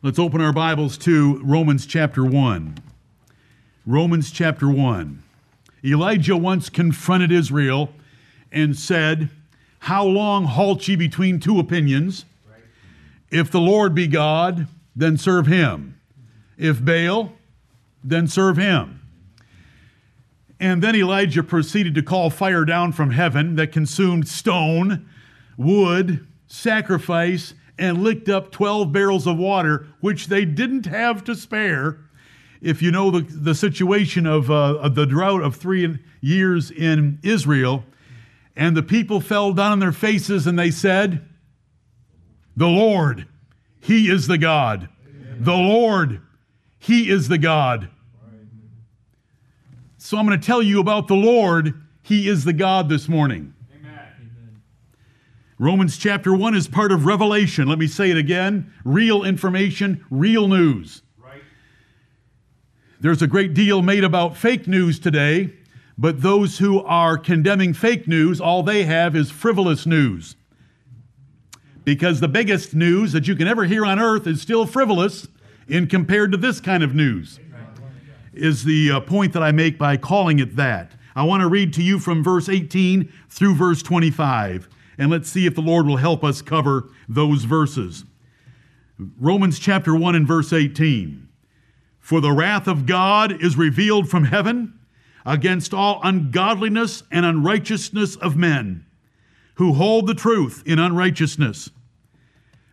Let's open our Bibles to Romans chapter 1. Romans chapter 1. Elijah once confronted Israel and said, How long halt ye between two opinions? If the Lord be God, then serve him. If Baal, then serve him. And then Elijah proceeded to call fire down from heaven that consumed stone, wood, sacrifice, and licked up 12 barrels of water, which they didn't have to spare. If you know the, the situation of, uh, of the drought of three years in Israel, and the people fell down on their faces and they said, The Lord, He is the God. Amen. The Lord, He is the God. So I'm going to tell you about the Lord. He is the God this morning. Romans chapter 1 is part of Revelation. Let me say it again real information, real news. Right. There's a great deal made about fake news today, but those who are condemning fake news, all they have is frivolous news. Because the biggest news that you can ever hear on earth is still frivolous in compared to this kind of news. Is the uh, point that I make by calling it that. I want to read to you from verse 18 through verse 25 and let's see if the Lord will help us cover those verses. Romans chapter 1 and verse 18. For the wrath of God is revealed from heaven against all ungodliness and unrighteousness of men who hold the truth in unrighteousness,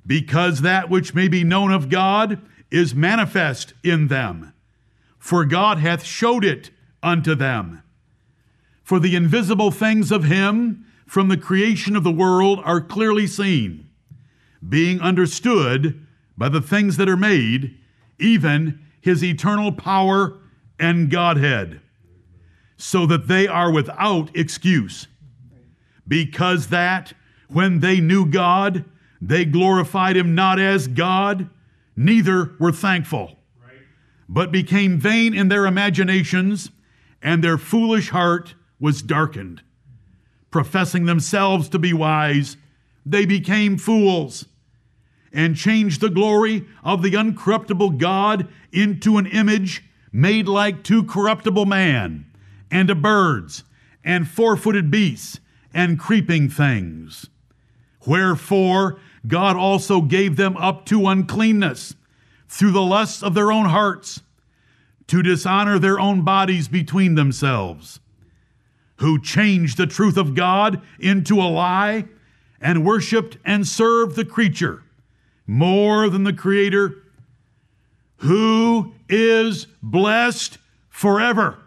because that which may be known of God is manifest in them, for God hath showed it unto them. For the invisible things of him from the creation of the world are clearly seen, being understood by the things that are made, even his eternal power and Godhead, so that they are without excuse. Because that when they knew God, they glorified him not as God, neither were thankful, but became vain in their imaginations, and their foolish heart was darkened professing themselves to be wise, they became fools and changed the glory of the uncorruptible God into an image made like to corruptible man, and to birds, and four footed beasts, and creeping things. Wherefore, God also gave them up to uncleanness through the lusts of their own hearts, to dishonor their own bodies between themselves who changed the truth of God into a lie and worshiped and served the creature more than the Creator, who is blessed forever.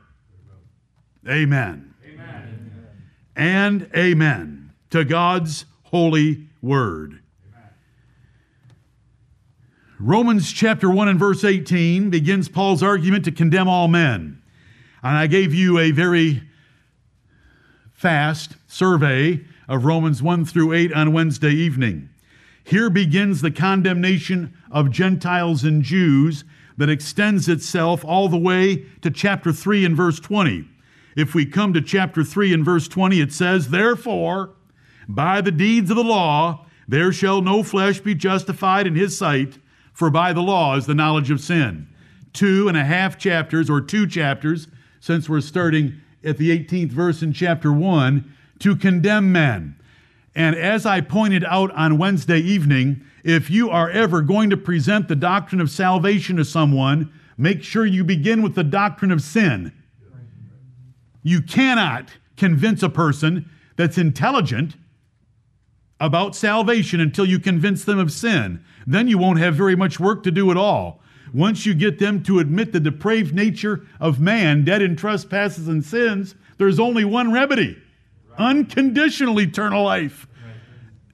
Amen. amen. And amen to God's holy word. Romans chapter 1 and verse 18 begins Paul's argument to condemn all men. And I gave you a very fast survey of Romans 1 through 8 on Wednesday evening. Here begins the condemnation of Gentiles and Jews that extends itself all the way to chapter 3 and verse 20. If we come to chapter 3 and verse 20, it says, Therefore, by the deeds of the law, there shall no flesh be justified in his sight, for by the law is the knowledge of sin. Two and a half chapters, or two chapters, since we're starting at the 18th verse in chapter 1 to condemn men. And as I pointed out on Wednesday evening, if you are ever going to present the doctrine of salvation to someone, make sure you begin with the doctrine of sin. You cannot convince a person that's intelligent about salvation until you convince them of sin. Then you won't have very much work to do at all. Once you get them to admit the depraved nature of man, dead in trespasses and sins, there's only one remedy unconditional eternal life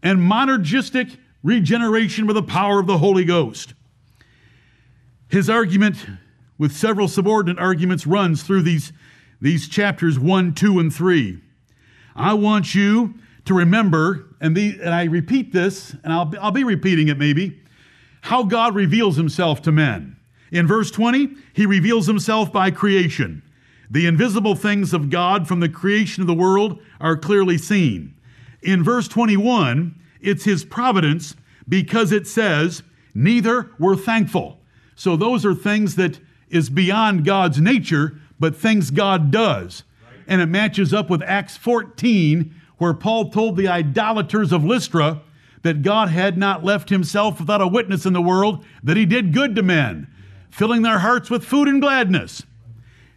and monergistic regeneration with the power of the Holy Ghost. His argument, with several subordinate arguments, runs through these, these chapters 1, 2, and 3. I want you to remember, and, the, and I repeat this, and I'll, I'll be repeating it maybe how God reveals himself to men. In verse 20, he reveals himself by creation. The invisible things of God from the creation of the world are clearly seen. In verse 21, it's his providence because it says, neither were thankful. So those are things that is beyond God's nature, but things God does. And it matches up with Acts 14, where Paul told the idolaters of Lystra that God had not left himself without a witness in the world, that he did good to men, filling their hearts with food and gladness.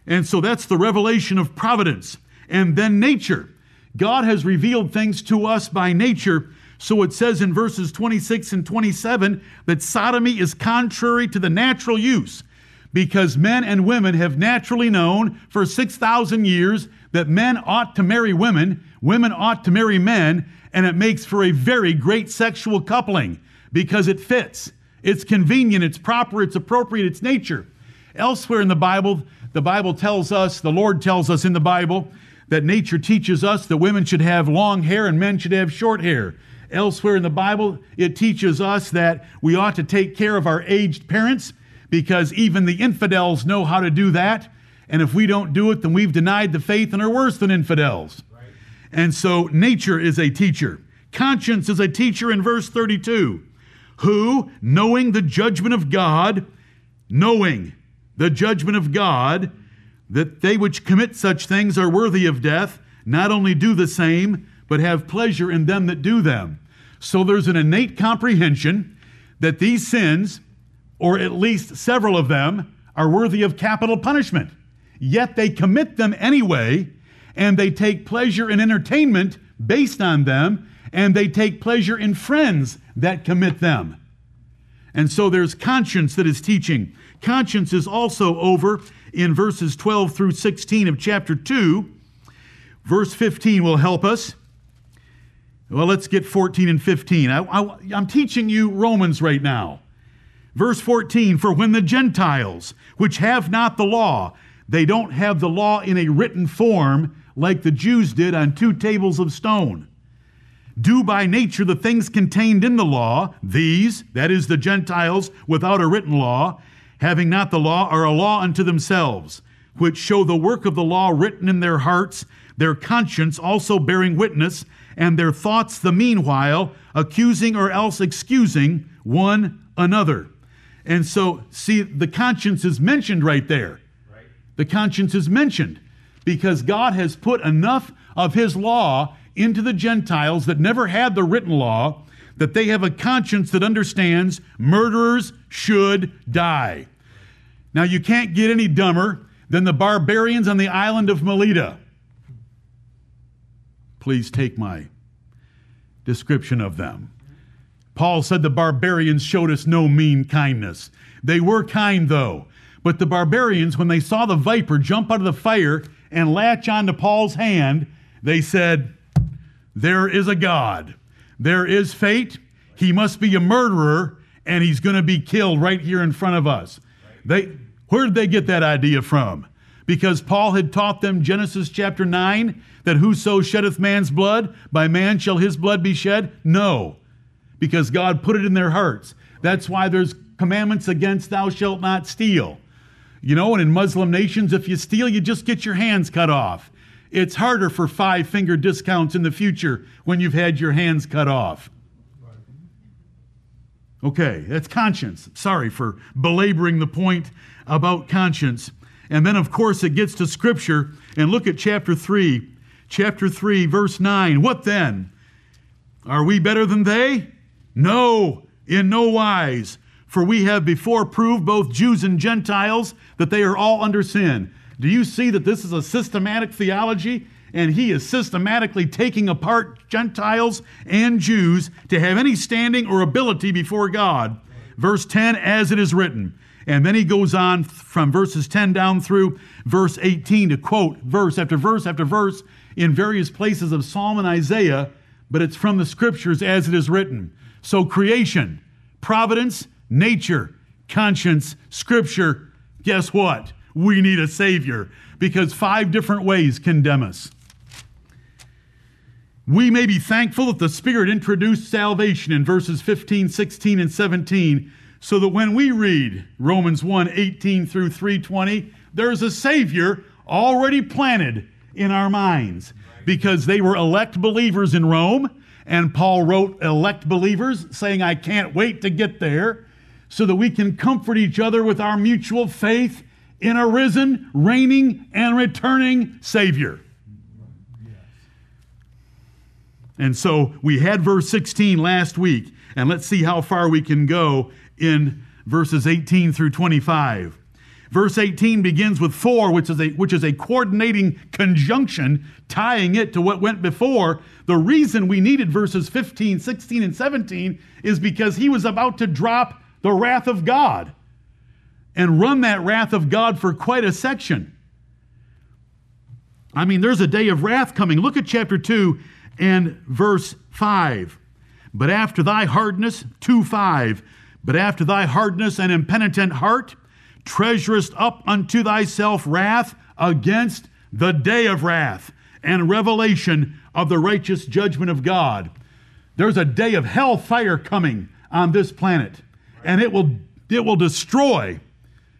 And so that's the revelation of providence. And then nature. God has revealed things to us by nature. So it says in verses 26 and 27 that sodomy is contrary to the natural use because men and women have naturally known for 6,000 years that men ought to marry women, women ought to marry men, and it makes for a very great sexual coupling because it fits. It's convenient, it's proper, it's appropriate, it's nature. Elsewhere in the Bible, the Bible tells us, the Lord tells us in the Bible, that nature teaches us that women should have long hair and men should have short hair. Elsewhere in the Bible, it teaches us that we ought to take care of our aged parents because even the infidels know how to do that. And if we don't do it, then we've denied the faith and are worse than infidels. And so nature is a teacher. Conscience is a teacher in verse 32, who, knowing the judgment of God, knowing the judgment of God, that they which commit such things are worthy of death, not only do the same, but have pleasure in them that do them. So there's an innate comprehension that these sins, or at least several of them, are worthy of capital punishment. Yet they commit them anyway, and they take pleasure in entertainment based on them, and they take pleasure in friends that commit them. And so there's conscience that is teaching. Conscience is also over in verses 12 through 16 of chapter 2. Verse 15 will help us. Well, let's get 14 and 15. I, am teaching you Romans right now. Verse 14 For when the Gentiles, which have not the law, they don't have the law in a written form like the Jews did on two tables of stone, do by nature the things contained in the law, these, that is, the Gentiles without a written law, having not the law, are a law unto themselves, which show the work of the law written in their hearts, their conscience also bearing witness, and their thoughts the meanwhile accusing or else excusing one another. And so, see, the conscience is mentioned right there. Right. The conscience is mentioned because God has put enough of His law into the Gentiles that never had the written law that they have a conscience that understands murderers should die. Now, you can't get any dumber than the barbarians on the island of Melita. Please take my description of them. Paul said the barbarians showed us no mean kindness. They were kind, though. But the barbarians, when they saw the viper jump out of the fire and latch onto Paul's hand, they said, There is a God. There is fate. He must be a murderer, and he's going to be killed right here in front of us. They, where did they get that idea from? Because Paul had taught them Genesis chapter 9 that whoso sheddeth man's blood, by man shall his blood be shed? No, because God put it in their hearts. That's why there's commandments against thou shalt not steal. You know, and in Muslim nations, if you steal, you just get your hands cut off. It's harder for five finger discounts in the future when you've had your hands cut off. Okay, that's conscience. Sorry for belaboring the point about conscience. And then, of course, it gets to Scripture. And look at chapter 3. Chapter 3, verse 9. What then? Are we better than they? No, in no wise. For we have before proved, both Jews and Gentiles, that they are all under sin. Do you see that this is a systematic theology? And he is systematically taking apart Gentiles and Jews to have any standing or ability before God. Verse 10, as it is written. And then he goes on from verses 10 down through verse 18 to quote verse after verse after verse in various places of Psalm and Isaiah, but it's from the scriptures as it is written. So creation, providence, nature, conscience, scripture, guess what? we need a Savior because five different ways condemn us. We may be thankful that the Spirit introduced salvation in verses 15, 16, and 17, so that when we read Romans 1 18 through 320, there's a Savior already planted in our minds because they were elect believers in Rome, and Paul wrote elect believers saying, I can't wait to get there. So that we can comfort each other with our mutual faith in a risen, reigning, and returning Savior. And so we had verse 16 last week, and let's see how far we can go in verses 18 through 25. Verse 18 begins with for, which is a which is a coordinating conjunction tying it to what went before. The reason we needed verses 15, 16 and 17 is because he was about to drop the wrath of God and run that wrath of God for quite a section. I mean, there's a day of wrath coming. Look at chapter 2 and verse 5. But after thy hardness, 2 5, but after thy hardness and impenitent heart, treasurest up unto thyself wrath against the day of wrath and revelation of the righteous judgment of God. There's a day of hell fire coming on this planet, and it will, it will destroy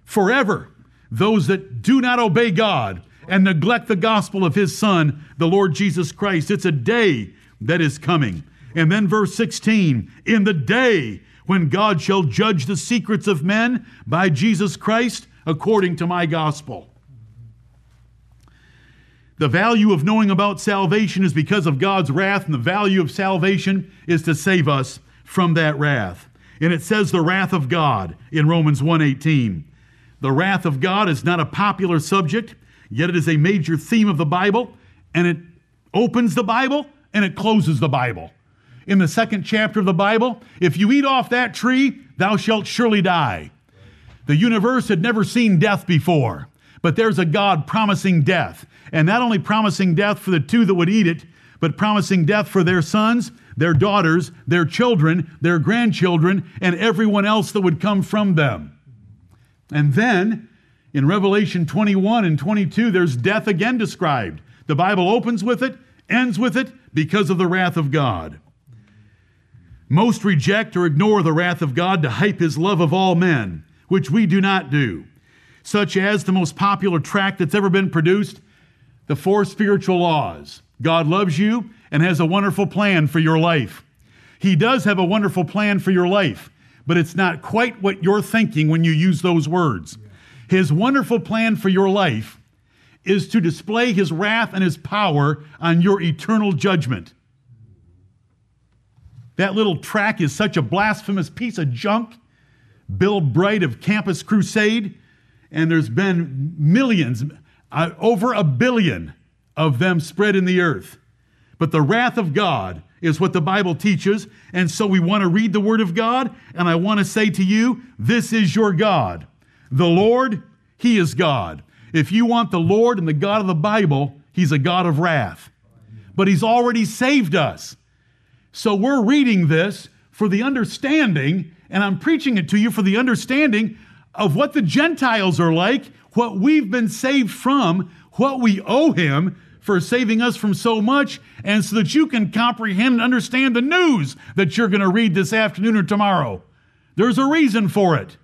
forever those that do not obey God and neglect the gospel of his Son, the Lord Jesus Christ. It's a day that is coming. And then verse 16, in the day when God shall judge the secrets of men by Jesus Christ according to my gospel. The value of knowing about salvation is because of God's wrath, and the value of salvation is to save us from that wrath. And it says the wrath of God in Romans 1:18. The wrath of God is not a popular subject, yet it is a major theme of the Bible, and it opens the Bible and it closes the Bible in the second chapter of the Bible if you eat off that tree, thou shalt surely die. The universe had never seen death before, but there's a God promising death. And not only promising death for the two that would eat it, but promising death for their sons, their daughters, their children, their grandchildren, and everyone else that would come from them. And then in Revelation 21 and 22, there's death again described. The Bible opens with it, ends with it, because of the wrath of God. Most reject or ignore the wrath of God to hype his love of all men, which we do not do, such as the most popular tract that's ever been produced, The Four Spiritual Laws. God loves you and has a wonderful plan for your life. He does have a wonderful plan for your life, but it's not quite what you're thinking when you use those words. His wonderful plan for your life is to display his wrath and his power on your eternal judgment. That little track is such a blasphemous piece of junk. Bill Bright of Campus Crusade, and there's been millions, uh, over a billion of them spread in the earth. But the wrath of God is what the Bible teaches, and so we want to read the Word of God, and I want to say to you, this is your God. The Lord, He is God. If you want the Lord and the God of the Bible, He's a God of wrath. But He's already saved us. So we're reading this for the understanding, and I'm preaching it to you for the understanding of what the Gentiles are like, what we've been saved from, what we owe Him for saving us from so much, and so that you can comprehend and understand the news that you're going to read this afternoon or tomorrow. There's a reason for it.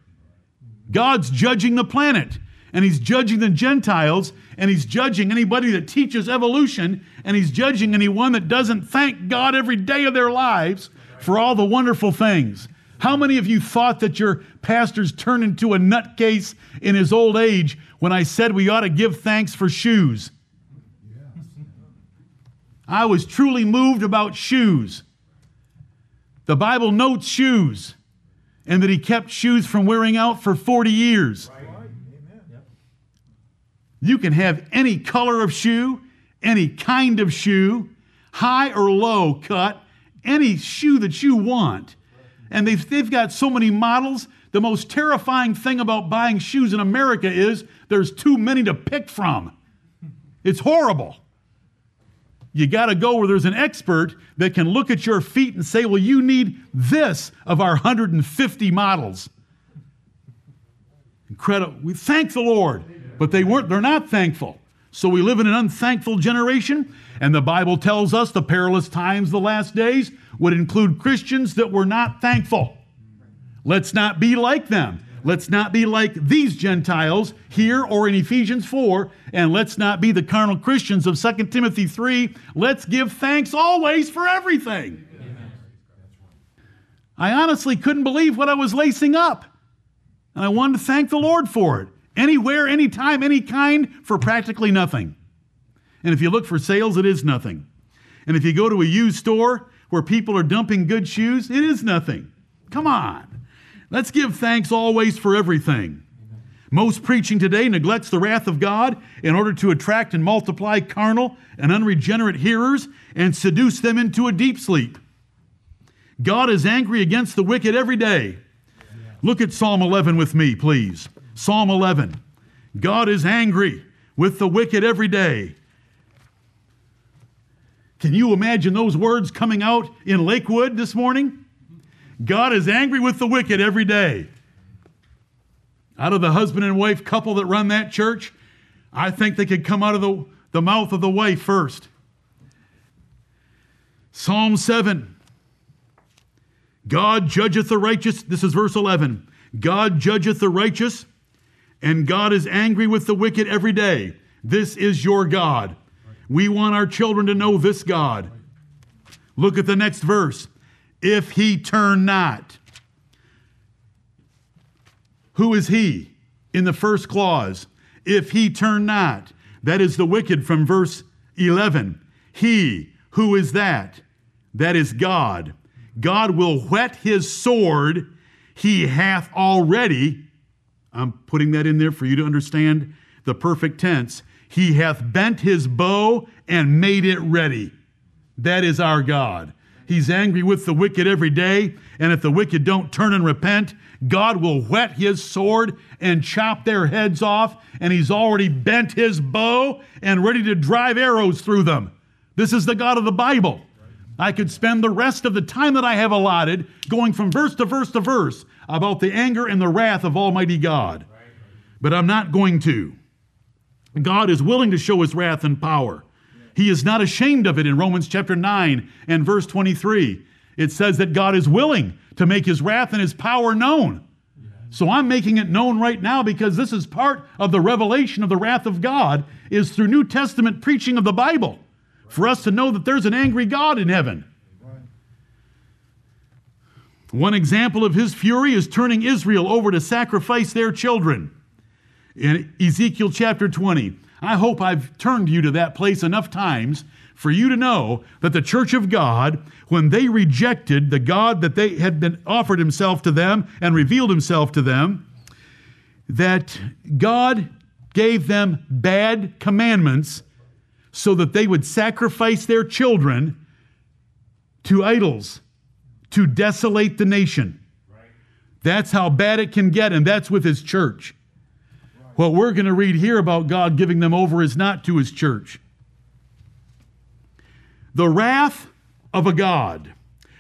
God's judging the planet and he's judging the Gentiles, and he's judging anybody that teaches evolution, and he's judging anyone that doesn't thank God every day of their lives for all the wonderful things. How many of you thought that your pastor's turned into a nutcase in his old age when I said we ought to give thanks for shoes? I was truly moved about shoes. The Bible notes shoes and that he kept shoes from wearing out for 40 years. You can have any color of shoe, any kind of shoe, high or low cut, any shoe that you want. And they've, they've got so many models. The most terrifying thing about buying shoes in America is there's too many to pick from. It's horrible. You got to go where there's an expert that can look at your feet and say, Well, you need this of our 150 models. Incredible. We thank the Lord but they weren't, they're not thankful. So we live in an unthankful generation, and the Bible tells us the perilous times, the last days, would include Christians that were not thankful. Let's not be like them. Let's not be like these Gentiles here or in Ephesians 4, and let's not be the carnal Christians of 2 Timothy 3. Let's give thanks always for everything. I honestly couldn't believe what I was lacing up. And I wanted to thank the Lord for it. Anywhere, anytime, any kind, for practically nothing. And if you look for sales, it is nothing. And if you go to a used store where people are dumping good shoes, it is nothing. Come on. Let's give thanks always for everything. Most preaching today neglects the wrath of God in order to attract and multiply carnal and unregenerate hearers and seduce them into a deep sleep. God is angry against the wicked every day. Look at Psalm 11 with me, please. Psalm 11. God is angry with the wicked every day. Can you imagine those words coming out in Lakewood this morning? God is angry with the wicked every day. Out of the husband and wife couple that run that church, I think they could come out of the, the mouth of the wife first. Psalm 7. God judgeth the righteous. This is verse 11. God judgeth the righteous, and God is angry with the wicked every day. This is your God. We want our children to know this God. Look at the next verse. If he turn not. Who is he? In the first clause. If he turn not. That is the wicked from verse 11. He, who is that? That is God. God will whet his sword. He hath already, I'm putting that in there for you to understand the perfect tense. He hath bent his bow and made it ready. That is our God. He's angry with the wicked every day, and if the wicked don't turn and repent, God will whet his sword and chop their heads off, and he's already bent his bow and ready to drive arrows through them. This is the God of the Bible. I could spend the rest of the time that I have allotted going from verse to verse to verse about the anger and the wrath of Almighty God. But I'm not going to. God is willing to show his wrath and power. He is not ashamed of it in Romans chapter 9 and verse 23. It says that God is willing to make his wrath and his power known. So I'm making it known right now because this is part of the revelation of the wrath of God is through New Testament preaching of the Bible for us to know that there's an angry God in heaven. One example of his fury is turning Israel over to sacrifice their children. In Ezekiel chapter 20, I hope I've turned you to that place enough times for you to know that the church of God, when they rejected the God that they had been offered himself to them and revealed himself to them, that God gave them bad commandments so that they would sacrifice their children to idols to desolate the nation. That's how bad it can get, and that's with his church. What we're going to read here about God giving them over is not to his church. The wrath of a God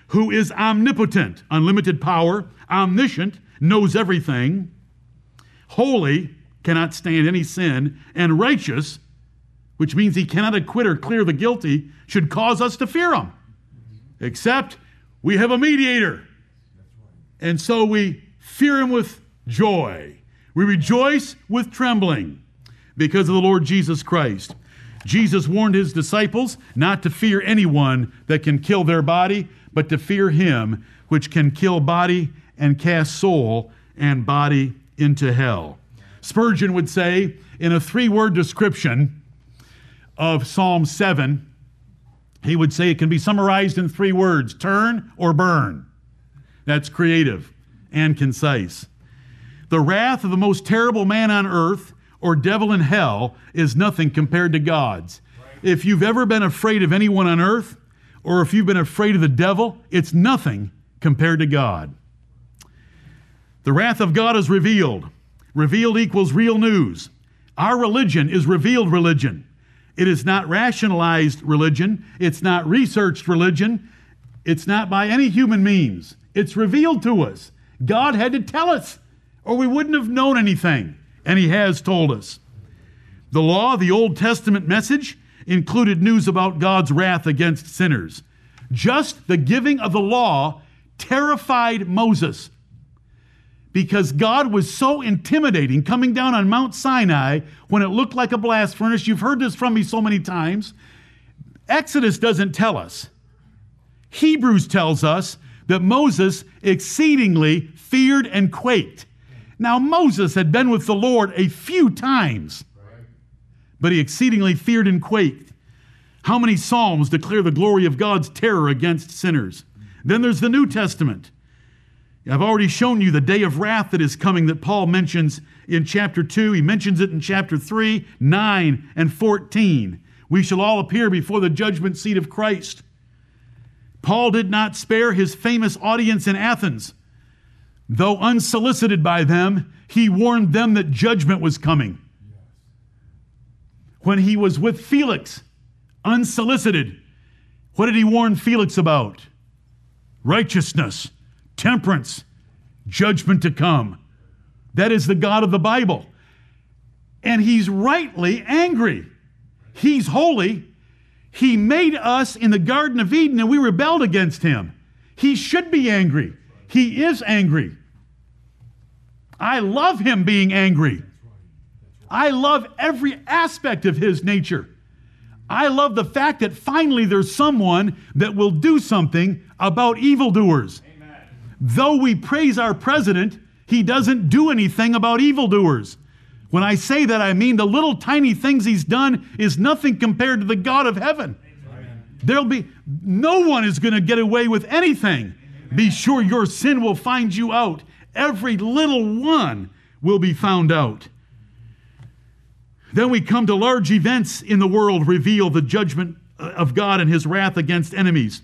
who is omnipotent, unlimited power, omniscient, knows everything, holy, cannot stand any sin, and righteous, which means he cannot acquit or clear the guilty, should cause us to fear him. Except we have a mediator. And so we fear him with joy. We rejoice with trembling because of the Lord Jesus Christ. Jesus warned his disciples not to fear anyone that can kill their body, but to fear him which can kill body and cast soul and body into hell. Spurgeon would say in a three word description of Psalm 7, he would say it can be summarized in three words turn or burn. That's creative and concise. The wrath of the most terrible man on earth or devil in hell is nothing compared to God's. If you've ever been afraid of anyone on earth, or if you've been afraid of the devil, it's nothing compared to God. The wrath of God is revealed. Revealed equals real news. Our religion is revealed religion. It is not rationalized religion. It's not researched religion. It's not by any human means. It's revealed to us. God had to tell us or we wouldn't have known anything. And He has told us. The law, the Old Testament message, included news about God's wrath against sinners. Just the giving of the law terrified Moses because God was so intimidating coming down on Mount Sinai when it looked like a blast furnace. You've heard this from me so many times. Exodus doesn't tell us. Hebrews tells us that Moses exceedingly feared and quaked Now, Moses had been with the Lord a few times, but he exceedingly feared and quaked. How many Psalms declare the glory of God's terror against sinners? Then there's the New Testament. I've already shown you the day of wrath that is coming that Paul mentions in chapter 2. He mentions it in chapter 3, 9, and 14. We shall all appear before the judgment seat of Christ. Paul did not spare his famous audience in Athens. Though unsolicited by them, he warned them that judgment was coming. When he was with Felix, unsolicited, what did he warn Felix about? Righteousness, temperance, judgment to come. That is the God of the Bible. And he's rightly angry. He's holy. He made us in the Garden of Eden and we rebelled against him. He should be angry. He is angry. I love him being angry. I love every aspect of his nature. I love the fact that finally there's someone that will do something about evildoers. Amen. Though we praise our president, he doesn't do anything about evildoers. When I say that, I mean the little tiny things he's done is nothing compared to the God of heaven. Amen. There'll be no one is going to get away with anything. Be sure your sin will find you out. Every little one will be found out. Then we come to large events in the world reveal the judgment uh, of God and his wrath against enemies.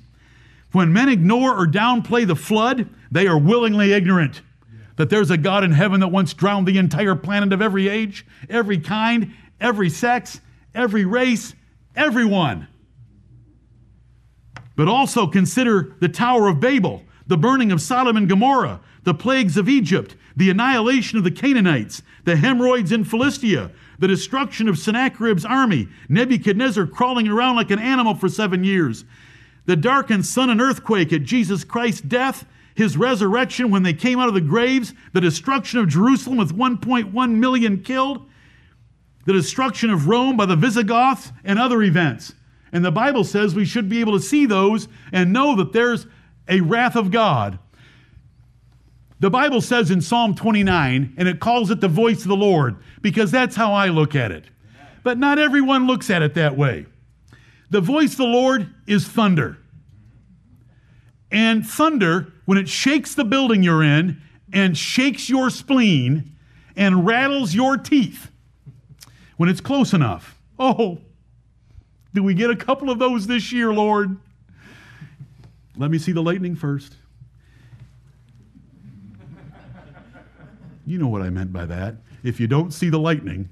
When men ignore or downplay the flood, they are willingly ignorant that there's a God in heaven that once drowned the entire planet of every age, every kind, every sex, every race, everyone. But also consider the Tower of Babel, the burning of Sodom and Gomorrah, the plagues of Egypt, the annihilation of the Canaanites, the hemorrhoids in Philistia, the destruction of Sennacherib's army, Nebuchadnezzar crawling around like an animal for seven years, the darkened sun and earthquake at Jesus Christ's death, his resurrection when they came out of the graves, the destruction of Jerusalem with 1.1 million killed, the destruction of Rome by the Visigoths, and other events. And the Bible says we should be able to see those and know that there's a wrath of God. The Bible says in Psalm 29, and it calls it the voice of the Lord, because that's how I look at it. But not everyone looks at it that way. The voice of the Lord is thunder. And thunder, when it shakes the building you're in and shakes your spleen and rattles your teeth, when it's close enough. Oh, do we get a couple of those this year, Lord? Let me see the lightning first. You know what I meant by that. If you don't see the lightning,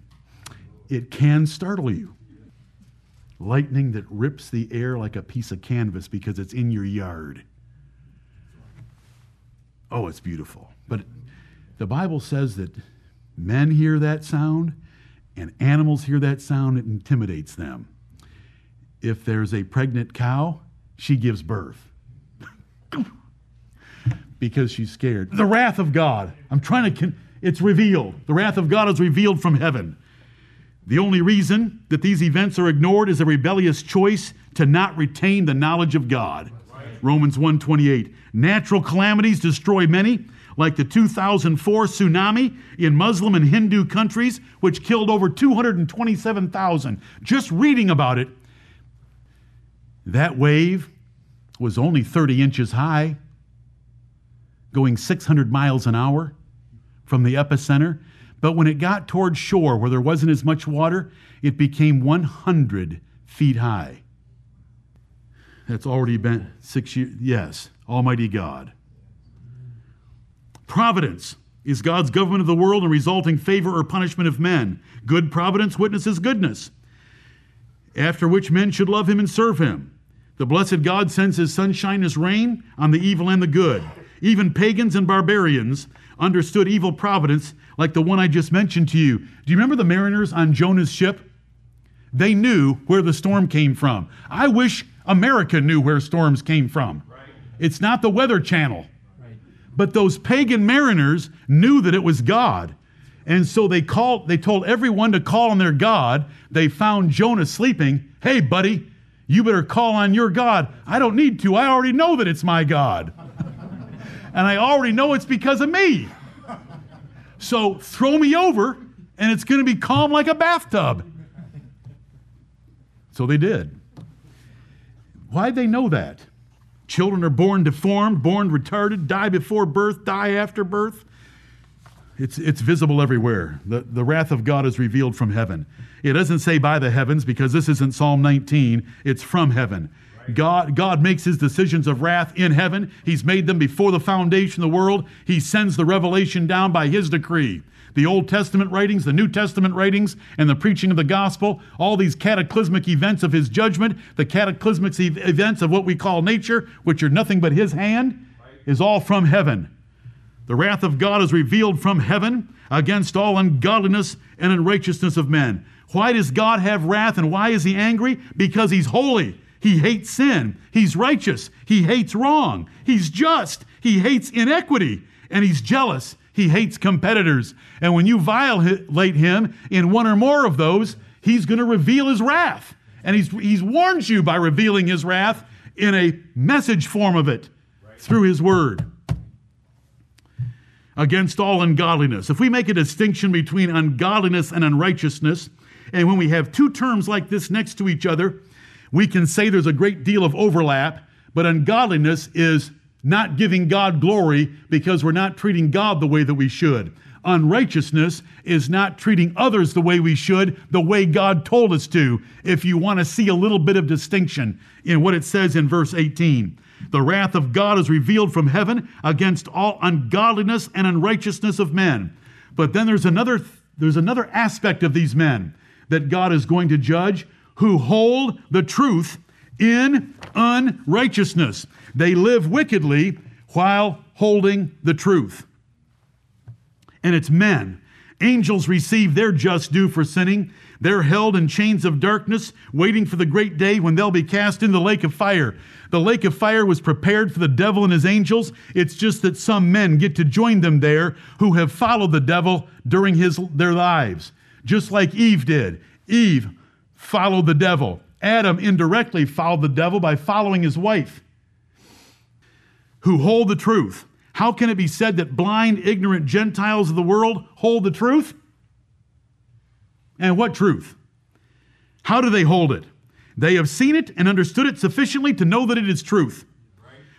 it can startle you. Lightning that rips the air like a piece of canvas because it's in your yard. Oh, it's beautiful. But the Bible says that men hear that sound and animals hear that sound, it intimidates them. If there's a pregnant cow, she gives birth because she's scared. The wrath of God. I'm trying to, con- it's revealed. The wrath of God is revealed from heaven. The only reason that these events are ignored is a rebellious choice to not retain the knowledge of God. Romans 1:28. Natural calamities destroy many, like the 2004 tsunami in Muslim and Hindu countries which killed over 227,000. Just reading about it, that wave was only 30 inches high, going 600 miles an hour from the epicenter. But when it got toward shore where there wasn't as much water, it became 100 feet high. That's already been six years. Yes, Almighty God. Providence is God's government of the world and resulting favor or punishment of men. Good providence witnesses goodness, after which men should love him and serve him. The blessed God sends his sunshine, his rain on the evil and the good. Even pagans and barbarians understood evil providence like the one I just mentioned to you. Do you remember the mariners on Jonah's ship? They knew where the storm came from. I wish America knew where storms came from. Right. It's not the Weather Channel. Right. But those pagan mariners knew that it was God. And so they called they told everyone to call on their God. They found Jonah sleeping. Hey buddy, you better call on your God. I don't need to. I already know that it's my God. And I already know it's because of me. So throw me over, and it's going to be calm like a bathtub. So they did. Why'd they know that? Children are born deformed, born retarded, die before birth, die after birth. It's, it's visible everywhere. The, the wrath of God is revealed from heaven. It doesn't say by the heavens because this isn't Psalm 19, it's from heaven. God, God makes his decisions of wrath in heaven. He's made them before the foundation of the world. He sends the revelation down by his decree. The Old Testament writings, the New Testament writings, and the preaching of the gospel, all these cataclysmic events of his judgment, the cataclysmic events of what we call nature, which are nothing but his hand, is all from heaven. The wrath of God is revealed from heaven against all ungodliness and unrighteousness of men. Why does God have wrath and why is he angry? Because he's holy. He hates sin. He's righteous. He hates wrong. He's just. He hates inequity. And he's jealous. He hates competitors. And when you violate him in one or more of those, he's going to reveal his wrath. And he's, he's warned you by revealing his wrath in a message form of it through his word. Against all ungodliness. If we make a distinction between ungodliness and unrighteousness, and when we have two terms like this next to each other, we can say there's a great deal of overlap, but ungodliness is not giving God glory because we're not treating God the way that we should. Unrighteousness is not treating others the way we should, the way God told us to, if you want to see a little bit of distinction in what it says in verse 18. The wrath of God is revealed from heaven against all ungodliness and unrighteousness of men. But then there's another, there's another aspect of these men that God is going to judge who hold the truth in unrighteousness. They live wickedly while holding the truth. And it's men. Angels receive their just due for sinning. They're held in chains of darkness, waiting for the great day when they'll be cast in the lake of fire. The lake of fire was prepared for the devil and his angels. It's just that some men get to join them there who have followed the devil during his, their lives, just like Eve did. Eve followed the devil. Adam indirectly followed the devil by following his wife, who hold the truth. How can it be said that blind, ignorant Gentiles of the world hold the truth? And what truth? How do they hold it? They have seen it and understood it sufficiently to know that it is truth.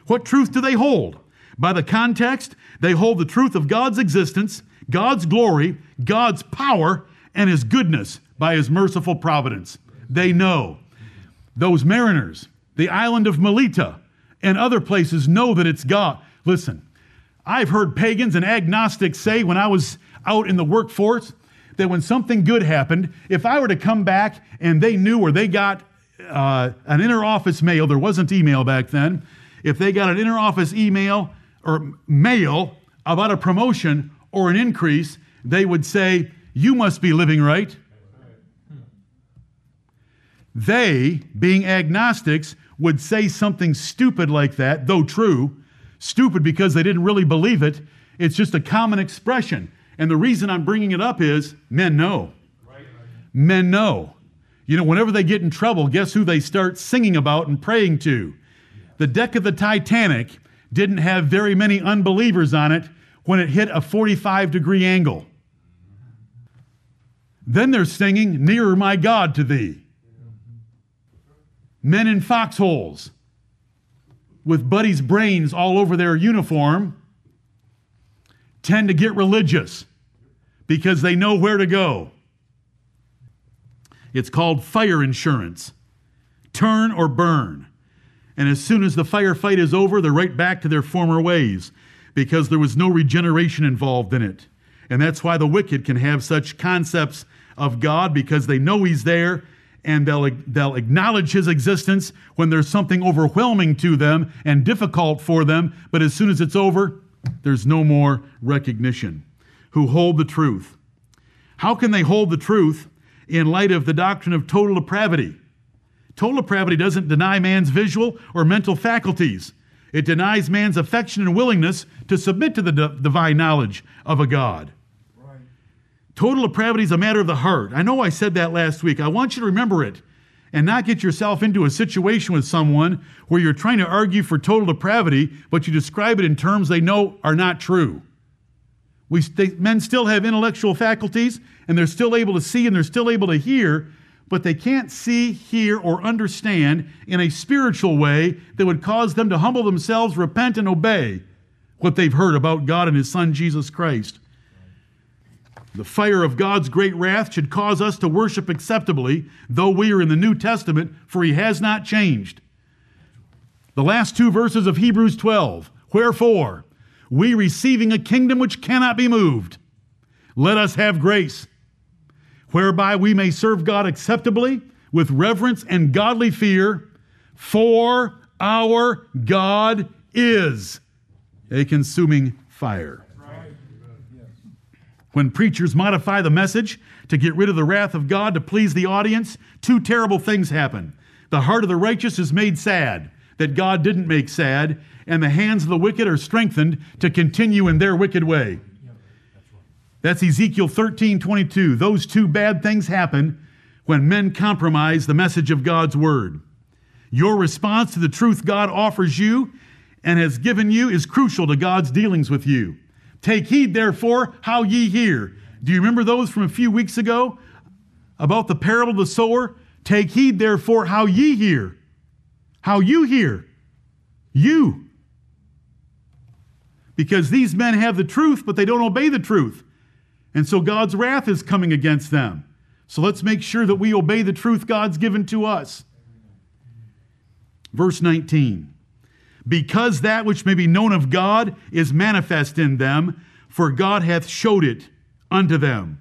What truth do they hold? By the context, they hold the truth of God's existence, God's glory, God's power, and His goodness by His merciful providence. They know. Those mariners, the island of Melita, and other places know that it's God. Listen, I've heard pagans and agnostics say when I was out in the workforce that when something good happened, if I were to come back and they knew or they got uh, an inner office mail, there wasn't email back then, if they got an inner office email or mail about a promotion or an increase, they would say, You must be living right. They, being agnostics, would say something stupid like that, though true. Stupid because they didn't really believe it. It's just a common expression. And the reason I'm bringing it up is men know. Men know. You know, whenever they get in trouble, guess who they start singing about and praying to? The deck of the Titanic didn't have very many unbelievers on it when it hit a 45 degree angle. Then they're singing, Nearer my God to thee men in foxholes with buddies' brains all over their uniform tend to get religious because they know where to go. It's called fire insurance turn or burn. And as soon as the firefight is over, they're right back to their former ways because there was no regeneration involved in it. And that's why the wicked can have such concepts of God because they know He's there and they'll, they'll acknowledge his existence when there's something overwhelming to them and difficult for them, but as soon as it's over, there's no more recognition. Who hold the truth. How can they hold the truth in light of the doctrine of total depravity? Total depravity doesn't deny man's visual or mental faculties. It denies man's affection and willingness to submit to the divine knowledge of a God. Total depravity is a matter of the heart. I know I said that last week. I want you to remember it and not get yourself into a situation with someone where you're trying to argue for total depravity, but you describe it in terms they know are not true. We, they, men still have intellectual faculties, and they're still able to see and they're still able to hear, but they can't see, hear, or understand in a spiritual way that would cause them to humble themselves, repent, and obey what they've heard about God and His Son, Jesus Christ. The fire of God's great wrath should cause us to worship acceptably, though we are in the New Testament, for He has not changed. The last two verses of Hebrews 12 Wherefore, we receiving a kingdom which cannot be moved, let us have grace whereby we may serve God acceptably with reverence and godly fear, for our God is a consuming fire. When preachers modify the message to get rid of the wrath of God to please the audience, two terrible things happen. The heart of the righteous is made sad that God didn't make sad, and the hands of the wicked are strengthened to continue in their wicked way. That's Ezekiel 13 22. Those two bad things happen when men compromise the message of God's word. Your response to the truth God offers you and has given you is crucial to God's dealings with you. Take heed, therefore, how ye hear. Do you remember those from a few weeks ago about the parable of the sower? Take heed, therefore, how ye hear. How you hear. You. Because these men have the truth, but they don't obey the truth. And so God's wrath is coming against them. So let's make sure that we obey the truth God's given to us. Verse 19 Because that which may be known of God is manifest in them, for God hath showed it unto them.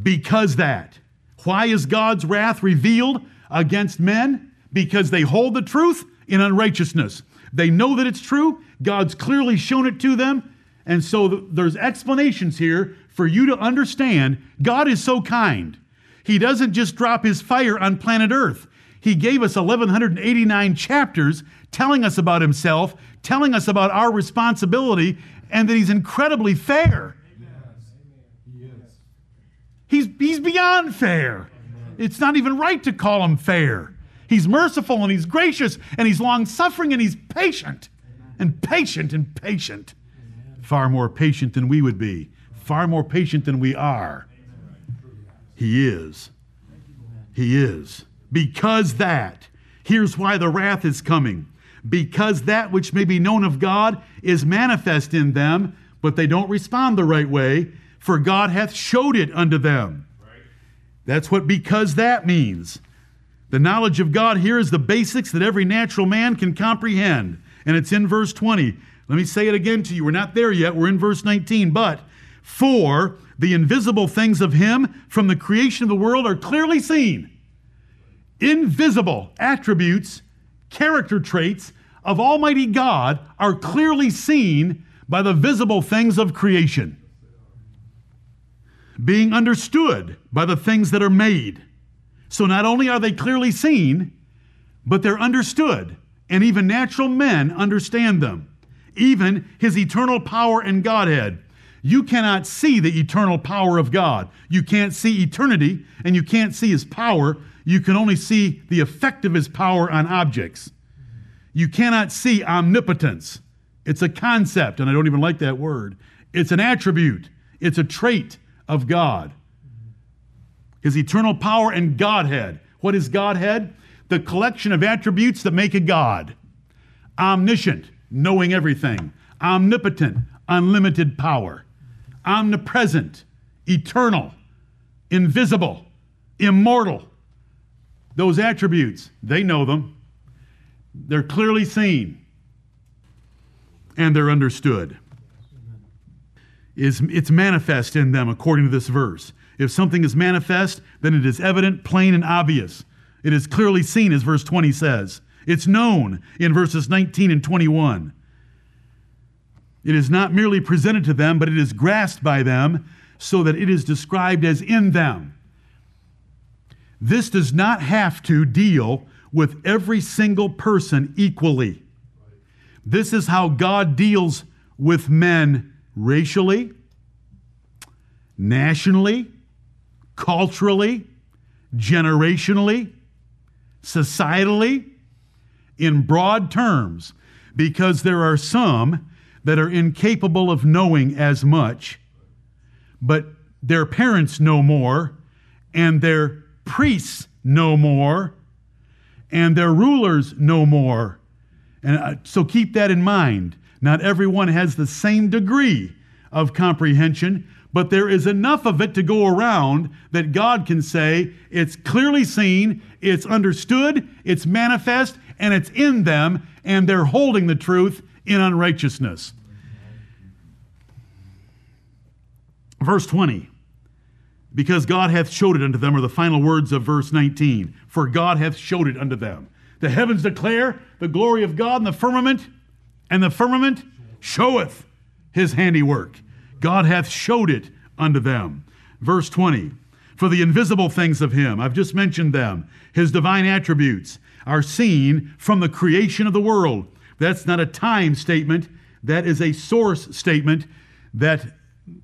Because that. Why is God's wrath revealed against men? Because they hold the truth in unrighteousness. They know that it's true. God's clearly shown it to them, and so there's explanations here for you to understand God is so kind. He doesn't just drop his fire on planet Earth. He gave us 1189 chapters telling us about himself, telling us about our responsibility, and that he's incredibly fair. He's, he's beyond fair. It's not even right to call him fair. He's merciful and he's gracious and he's long suffering and he's patient and patient and patient far more patient than we would be, far more patient than we are. He is. He is. Because that, here's why the wrath is coming. Because that which may be known of God is manifest in them, but they don't respond the right way, for God hath showed it unto them. That's what because that means. The knowledge of God here is the basics that every natural man can comprehend. And it's in verse 20. Let me say it again to you. We're not there yet. We're in verse 19. But for the invisible things of Him from the creation of the world are clearly seen. Invisible attributes, character traits of Almighty God are clearly seen by the visible things of creation, being understood by the things that are made. So not only are they clearly seen, but they're understood, and even natural men understand them even his eternal power and Godhead. You cannot see the eternal power of God. You can't see eternity and you can't see his power. You can only see the effect of his power on objects. You cannot see omnipotence. It's a concept, and I don't even like that word. It's an attribute, it's a trait of God. His eternal power and Godhead. What is Godhead? The collection of attributes that make a God. Omniscient, knowing everything, omnipotent, unlimited power, omnipresent, eternal, invisible, immortal. Those attributes, they know them. They're clearly seen and they're understood. It's manifest in them according to this verse. If something is manifest, then it is evident, plain, and obvious. It is clearly seen, as verse 20 says. It's known in verses 19 and 21. It is not merely presented to them, but it is grasped by them so that it is described as in them. This does not have to deal with every single person equally. This is how God deals with men racially, nationally, culturally, generationally, societally, in broad terms, because there are some that are incapable of knowing as much, but their parents know more, and their priests know more, and their rulers know more. And uh, so keep that in mind. Not everyone has the same degree of comprehension, but there is enough of it to go around that God can say it's clearly seen, it's understood, it's manifest, and it's in them, and they're holding the truth in unrighteousness. Verse 20 because God hath showed it unto them, are the final words of verse 19. For God hath showed it unto them. The heavens declare the glory of God in the firmament, and the firmament showeth his handiwork. God hath showed it unto them. Verse 20 For the invisible things of him, I've just mentioned them, his divine attributes, are seen from the creation of the world. That's not a time statement, that is a source statement that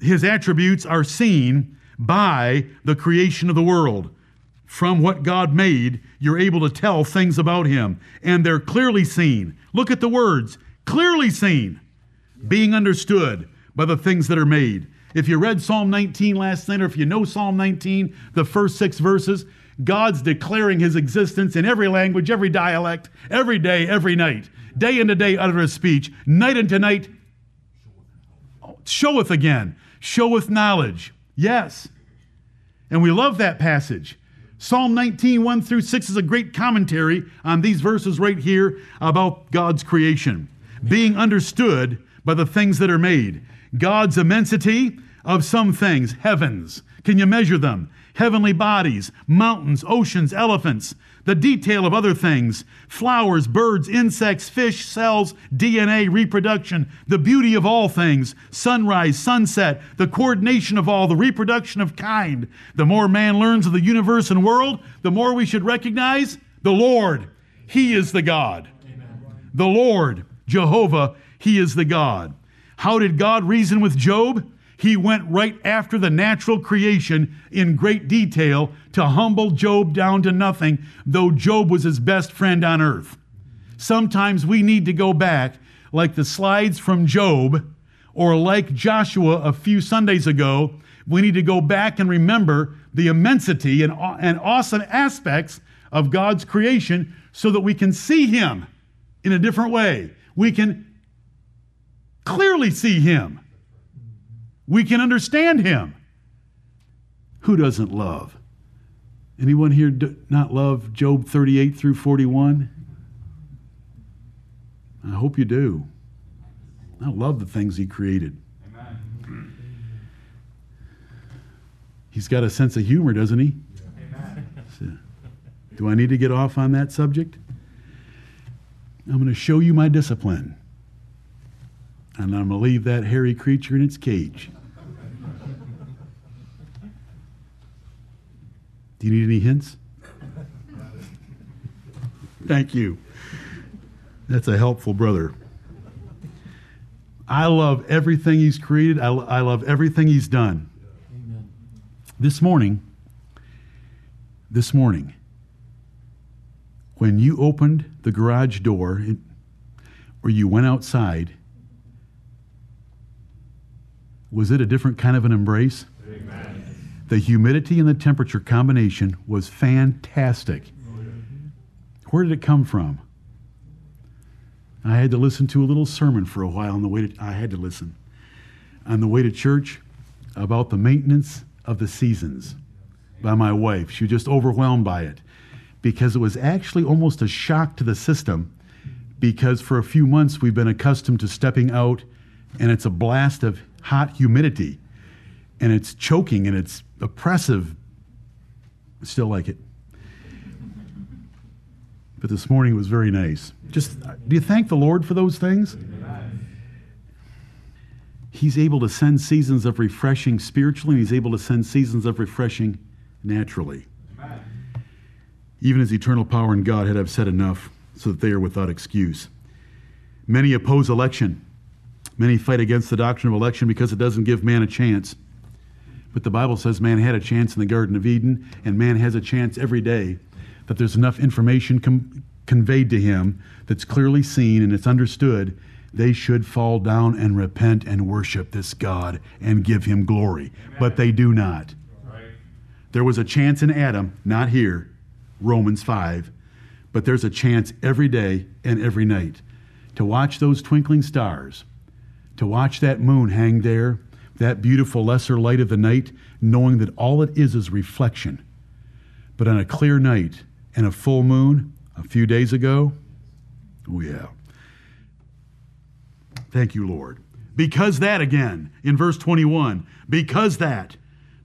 his attributes are seen by the creation of the world. From what God made, you're able to tell things about him, and they're clearly seen. Look at the words clearly seen, being understood by the things that are made. If you read Psalm 19 last night, or if you know Psalm 19, the first six verses, God's declaring his existence in every language, every dialect, every day, every night. Day unto day utter his speech, night unto night showeth again, showeth knowledge. Yes. And we love that passage. Psalm 19, 1 through 6 is a great commentary on these verses right here about God's creation, being understood by the things that are made. God's immensity of some things, heavens. Can you measure them? Heavenly bodies, mountains, oceans, elephants, the detail of other things flowers, birds, insects, fish, cells, DNA, reproduction, the beauty of all things, sunrise, sunset, the coordination of all, the reproduction of kind. The more man learns of the universe and world, the more we should recognize the Lord. He is the God. Amen. The Lord, Jehovah, He is the God. How did God reason with Job? He went right after the natural creation in great detail to humble Job down to nothing, though Job was his best friend on earth. Sometimes we need to go back, like the slides from Job, or like Joshua a few Sundays ago, we need to go back and remember the immensity and, and awesome aspects of God's creation so that we can see Him in a different way. We can clearly see Him we can understand him. Who doesn't love? Anyone here not love Job 38 through 41? I hope you do. I love the things he created. Amen. He's got a sense of humor, doesn't he? So, do I need to get off on that subject? I'm going to show you my discipline. And I'm going to leave that hairy creature in its cage. Do you need any hints? Thank you. That's a helpful brother. I love everything he's created. I, I love everything he's done. Amen. This morning, this morning, when you opened the garage door or you went outside, was it a different kind of an embrace? The humidity and the temperature combination was fantastic. Where did it come from? I had to listen to a little sermon for a while on the way to, I had to listen on the way to church about the maintenance of the seasons by my wife. She was just overwhelmed by it because it was actually almost a shock to the system because for a few months we've been accustomed to stepping out and it's a blast of hot humidity and it's choking and it's oppressive. Still like it. But this morning it was very nice. Just uh, do you thank the Lord for those things? He's able to send seasons of refreshing spiritually, and He's able to send seasons of refreshing naturally. Even as eternal power and God have said enough so that they are without excuse. Many oppose election. Many fight against the doctrine of election because it doesn't give man a chance. But the Bible says man had a chance in the Garden of Eden, and man has a chance every day that there's enough information com- conveyed to him that's clearly seen and it's understood they should fall down and repent and worship this God and give him glory. Amen. But they do not. There was a chance in Adam, not here, Romans 5, but there's a chance every day and every night to watch those twinkling stars, to watch that moon hang there, that beautiful lesser light of the night, knowing that all it is is reflection. But on a clear night and a full moon a few days ago, oh yeah. Thank you, Lord. Because that again in verse 21, because that.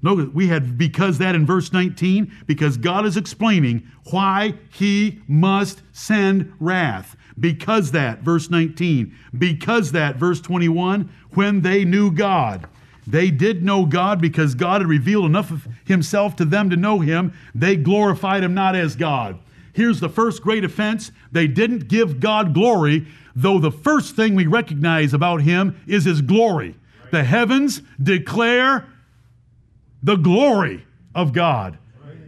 No, we had because that in verse 19, because God is explaining why he must send wrath. Because that, verse 19. Because that, verse 21, when they knew God. They did know God because God had revealed enough of himself to them to know him. They glorified him not as God. Here's the first great offense they didn't give God glory, though the first thing we recognize about him is his glory. The heavens declare the glory of God.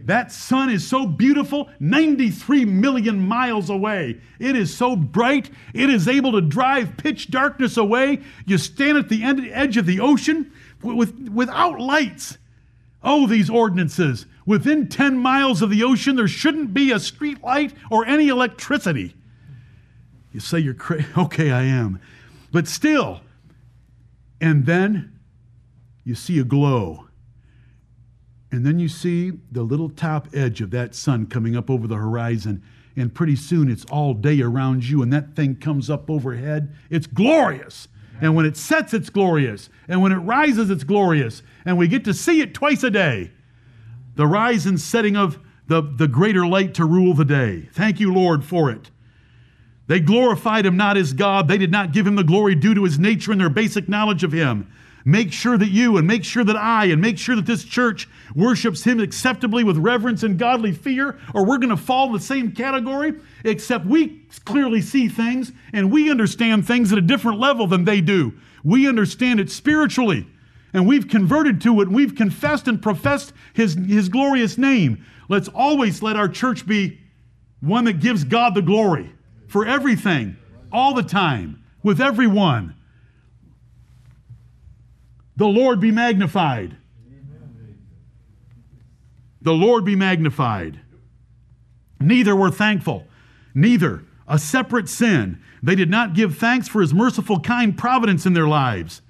That sun is so beautiful, 93 million miles away. It is so bright, it is able to drive pitch darkness away. You stand at the edge of the ocean with, without lights. Oh, these ordinances. Within 10 miles of the ocean, there shouldn't be a street light or any electricity. You say you're crazy. Okay, I am. But still. And then you see a glow and then you see the little top edge of that sun coming up over the horizon. And pretty soon it's all day around you, and that thing comes up overhead. It's glorious. And when it sets, it's glorious. And when it rises, it's glorious. And we get to see it twice a day the rise and setting of the, the greater light to rule the day. Thank you, Lord, for it. They glorified him not as God. They did not give him the glory due to his nature and their basic knowledge of him. Make sure that you and make sure that I and make sure that this church worships Him acceptably with reverence and godly fear, or we're going to fall in the same category, except we clearly see things and we understand things at a different level than they do. We understand it spiritually, and we've converted to it, and we've confessed and professed His, his glorious name. Let's always let our church be one that gives God the glory for everything, all the time, with everyone. The Lord be magnified. The Lord be magnified. Neither were thankful, neither a separate sin. They did not give thanks for his merciful, kind providence in their lives.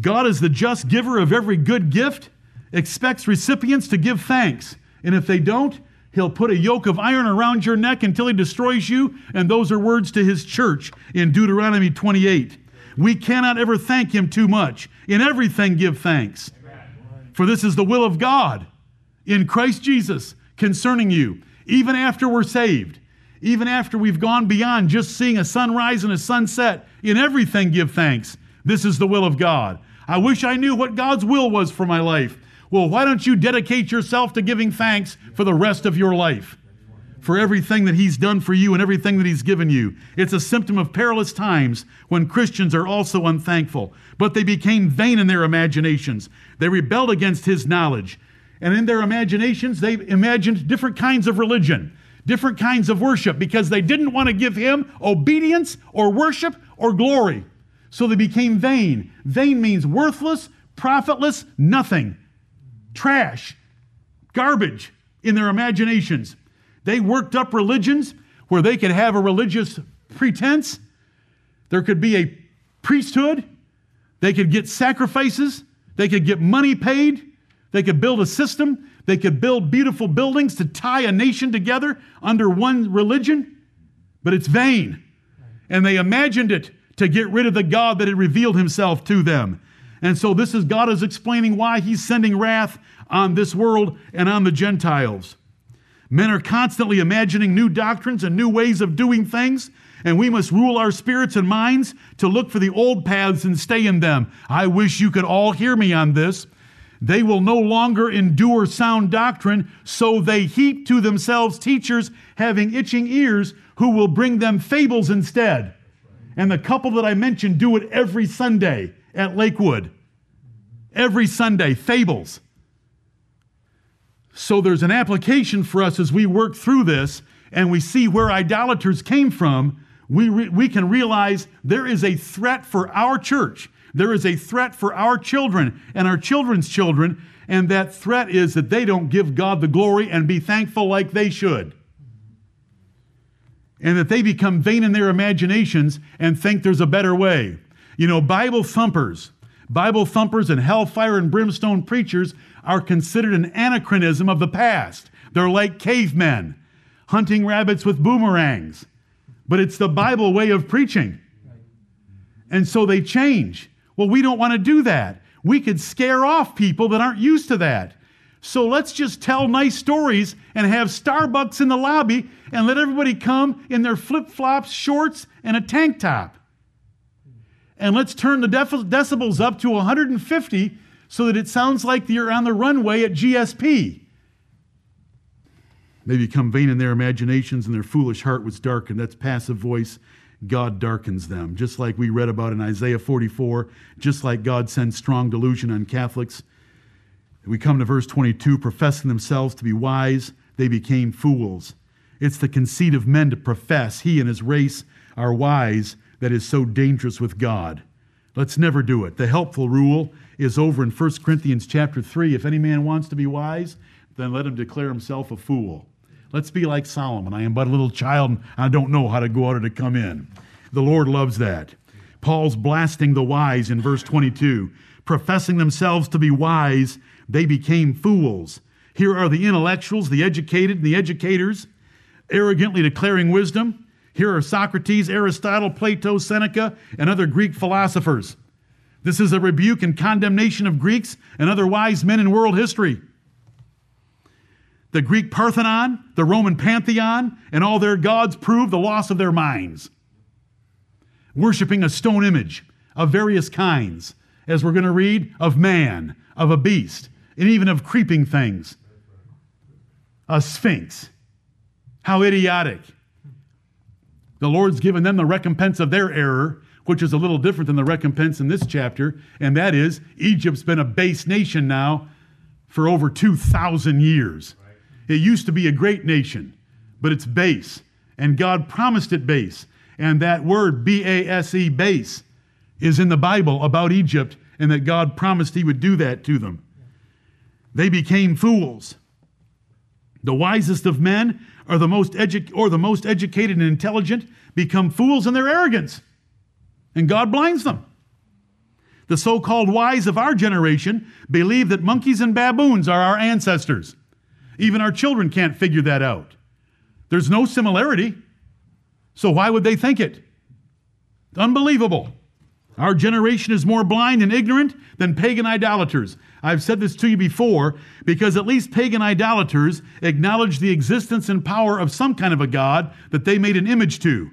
God is the just giver of every good gift, expects recipients to give thanks. And if they don't, he'll put a yoke of iron around your neck until he destroys you. And those are words to his church in Deuteronomy 28. We cannot ever thank Him too much. In everything, give thanks. For this is the will of God in Christ Jesus concerning you, even after we're saved, even after we've gone beyond just seeing a sunrise and a sunset. In everything, give thanks. This is the will of God. I wish I knew what God's will was for my life. Well, why don't you dedicate yourself to giving thanks for the rest of your life? For everything that He's done for you and everything that He's given you. It's a symptom of perilous times when Christians are also unthankful. But they became vain in their imaginations. They rebelled against His knowledge. And in their imaginations, they imagined different kinds of religion, different kinds of worship, because they didn't want to give Him obedience or worship or glory. So they became vain. Vain means worthless, profitless, nothing, trash, garbage in their imaginations. They worked up religions where they could have a religious pretense. There could be a priesthood. They could get sacrifices. They could get money paid. They could build a system. They could build beautiful buildings to tie a nation together under one religion. But it's vain. And they imagined it to get rid of the God that had revealed himself to them. And so this is God is explaining why he's sending wrath on this world and on the Gentiles. Men are constantly imagining new doctrines and new ways of doing things, and we must rule our spirits and minds to look for the old paths and stay in them. I wish you could all hear me on this. They will no longer endure sound doctrine, so they heap to themselves teachers having itching ears who will bring them fables instead. And the couple that I mentioned do it every Sunday at Lakewood. Every Sunday, fables. So there's an application for us as we work through this and we see where idolaters came from. we, re- we can realize there is a threat for our church. There is a threat for our children and our children's children, and that threat is that they don't give God the glory and be thankful like they should. And that they become vain in their imaginations and think there's a better way. You know, Bible thumpers, Bible thumpers and hellfire and brimstone preachers are considered an anachronism of the past. They're like cavemen hunting rabbits with boomerangs. But it's the Bible way of preaching. And so they change. Well, we don't want to do that. We could scare off people that aren't used to that. So let's just tell nice stories and have Starbucks in the lobby and let everybody come in their flip flops, shorts, and a tank top. And let's turn the decibels up to 150 so that it sounds like you're on the runway at GSP. They become vain in their imaginations, and their foolish heart was darkened. That's passive voice. God darkens them. Just like we read about in Isaiah 44, just like God sends strong delusion on Catholics. We come to verse 22 professing themselves to be wise, they became fools. It's the conceit of men to profess he and his race are wise that is so dangerous with God. Let's never do it. The helpful rule is over in 1 Corinthians chapter 3. If any man wants to be wise, then let him declare himself a fool. Let's be like Solomon. I am but a little child, and I don't know how to go out or to come in. The Lord loves that. Paul's blasting the wise in verse 22. Professing themselves to be wise, they became fools. Here are the intellectuals, the educated, and the educators, arrogantly declaring wisdom. Here are Socrates, Aristotle, Plato, Seneca, and other Greek philosophers. This is a rebuke and condemnation of Greeks and other wise men in world history the Greek Parthenon, the Roman Pantheon, and all their gods prove the loss of their minds. Worshiping a stone image of various kinds, as we're going to read, of man, of a beast, and even of creeping things. A sphinx. How idiotic. The Lord's given them the recompense of their error, which is a little different than the recompense in this chapter, and that is Egypt's been a base nation now for over 2,000 years. It used to be a great nation, but it's base. And God promised it base. And that word, B A S E, base, is in the Bible about Egypt, and that God promised He would do that to them. They became fools. The wisest of men are the most edu- or the most educated and intelligent become fools in their arrogance. And God blinds them. The so called wise of our generation believe that monkeys and baboons are our ancestors. Even our children can't figure that out. There's no similarity. So why would they think it? Unbelievable. Our generation is more blind and ignorant than pagan idolaters. I've said this to you before because at least pagan idolaters acknowledge the existence and power of some kind of a God that they made an image to.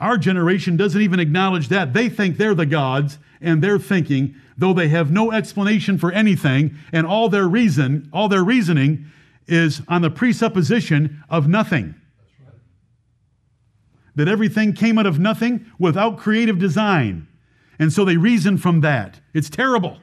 Our generation doesn't even acknowledge that. They think they're the gods and they're thinking, though they have no explanation for anything, and all their reason, all their reasoning is on the presupposition of nothing. That everything came out of nothing without creative design. And so they reason from that. It's terrible.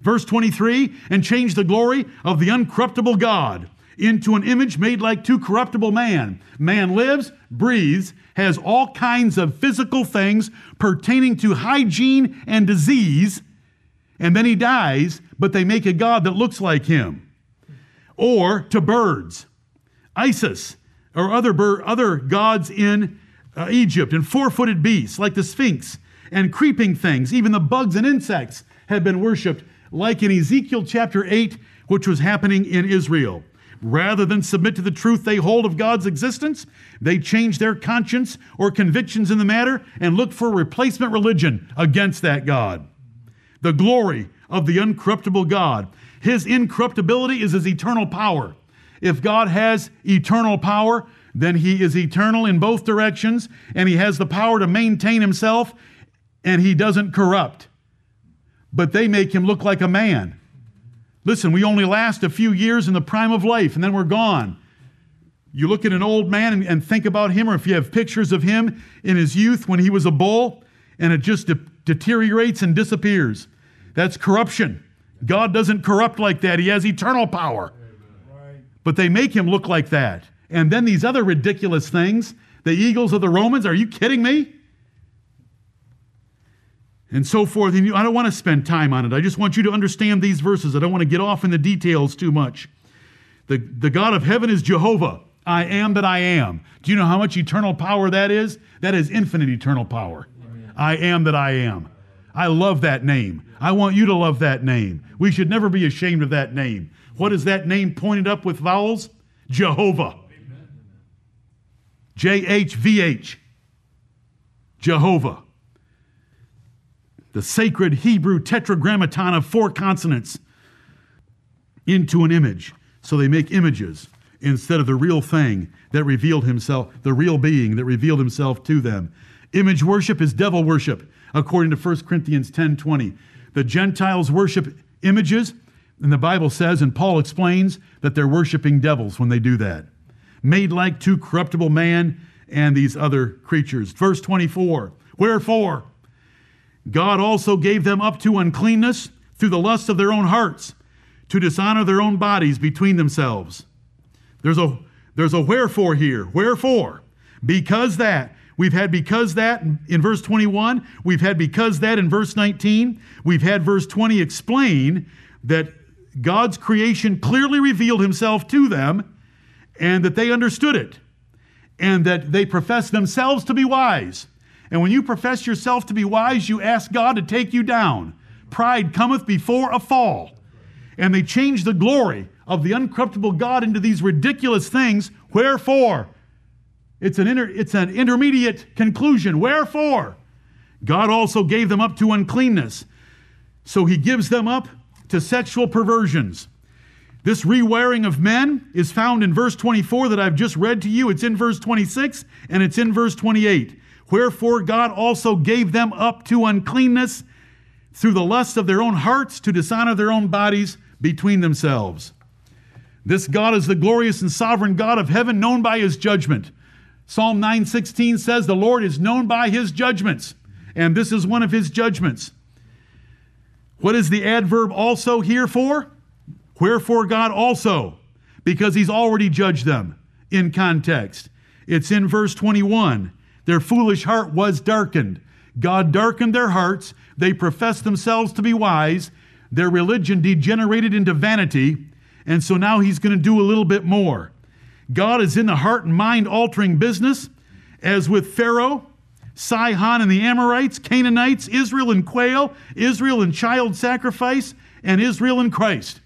Verse 23 and change the glory of the uncorruptible God into an image made like to corruptible man. Man lives, breathes, has all kinds of physical things pertaining to hygiene and disease, and then he dies, but they make a God that looks like him or to birds. Isis or other, bir- other gods in uh, Egypt and four footed beasts like the Sphinx and creeping things, even the bugs and insects have been worshiped, like in Ezekiel chapter 8, which was happening in Israel. Rather than submit to the truth they hold of God's existence, they change their conscience or convictions in the matter and look for replacement religion against that God. The glory of the uncorruptible God his incorruptibility is his eternal power. If God has eternal power, then he is eternal in both directions, and he has the power to maintain himself, and he doesn't corrupt. But they make him look like a man. Listen, we only last a few years in the prime of life, and then we're gone. You look at an old man and, and think about him, or if you have pictures of him in his youth when he was a bull, and it just de- deteriorates and disappears. That's corruption. God doesn't corrupt like that. He has eternal power. But they make him look like that. And then these other ridiculous things The eagles of the Romans? Are you kidding me? And so forth. And I don't want to spend time on it. I just want you to understand these verses. I don't want to get off in the details too much. The, the God of heaven is Jehovah. I am that I am. Do you know how much eternal power that is? That is infinite eternal power. I am that I am. I love that name. I want you to love that name. We should never be ashamed of that name. What is that name pointed up with vowels? Jehovah. J H V H. Jehovah. The sacred Hebrew tetragrammaton of four consonants into an image. So they make images instead of the real thing that revealed himself, the real being that revealed himself to them. Image worship is devil worship, according to 1 Corinthians 10 20. The Gentiles worship images, and the Bible says, and Paul explains, that they're worshiping devils when they do that. Made like to corruptible man and these other creatures. Verse 24 Wherefore, God also gave them up to uncleanness through the lust of their own hearts, to dishonor their own bodies between themselves. There's a, there's a wherefore here. Wherefore? Because that. We've had because that in verse 21. We've had because that in verse 19. We've had verse 20 explain that God's creation clearly revealed himself to them and that they understood it and that they profess themselves to be wise. And when you profess yourself to be wise, you ask God to take you down. Pride cometh before a fall. And they change the glory of the uncorruptible God into these ridiculous things. Wherefore? It's an, inter, it's an intermediate conclusion. Wherefore? God also gave them up to uncleanness. So he gives them up to sexual perversions. This rewiring of men is found in verse 24 that I've just read to you. It's in verse 26 and it's in verse 28. Wherefore God also gave them up to uncleanness through the lust of their own hearts to dishonor their own bodies between themselves. This God is the glorious and sovereign God of heaven, known by his judgment. Psalm 9:16 says, "The Lord is known by his judgments." And this is one of his judgments. What is the adverb also here for? Wherefore God also, because he's already judged them in context. It's in verse 21. Their foolish heart was darkened. God darkened their hearts. They professed themselves to be wise. Their religion degenerated into vanity. And so now he's going to do a little bit more. God is in the heart and mind altering business, as with Pharaoh, Sihon and the Amorites, Canaanites, Israel and quail, Israel and child sacrifice, and Israel and Christ.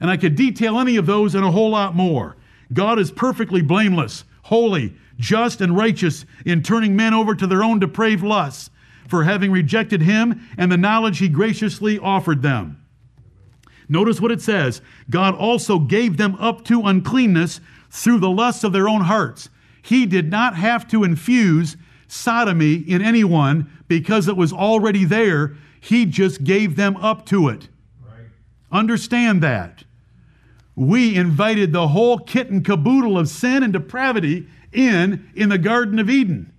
And I could detail any of those and a whole lot more. God is perfectly blameless, holy, just, and righteous in turning men over to their own depraved lusts for having rejected him and the knowledge he graciously offered them. Notice what it says God also gave them up to uncleanness through the lusts of their own hearts. He did not have to infuse sodomy in anyone because it was already there. He just gave them up to it. Right. Understand that. We invited the whole kit and caboodle of sin and depravity in in the Garden of Eden.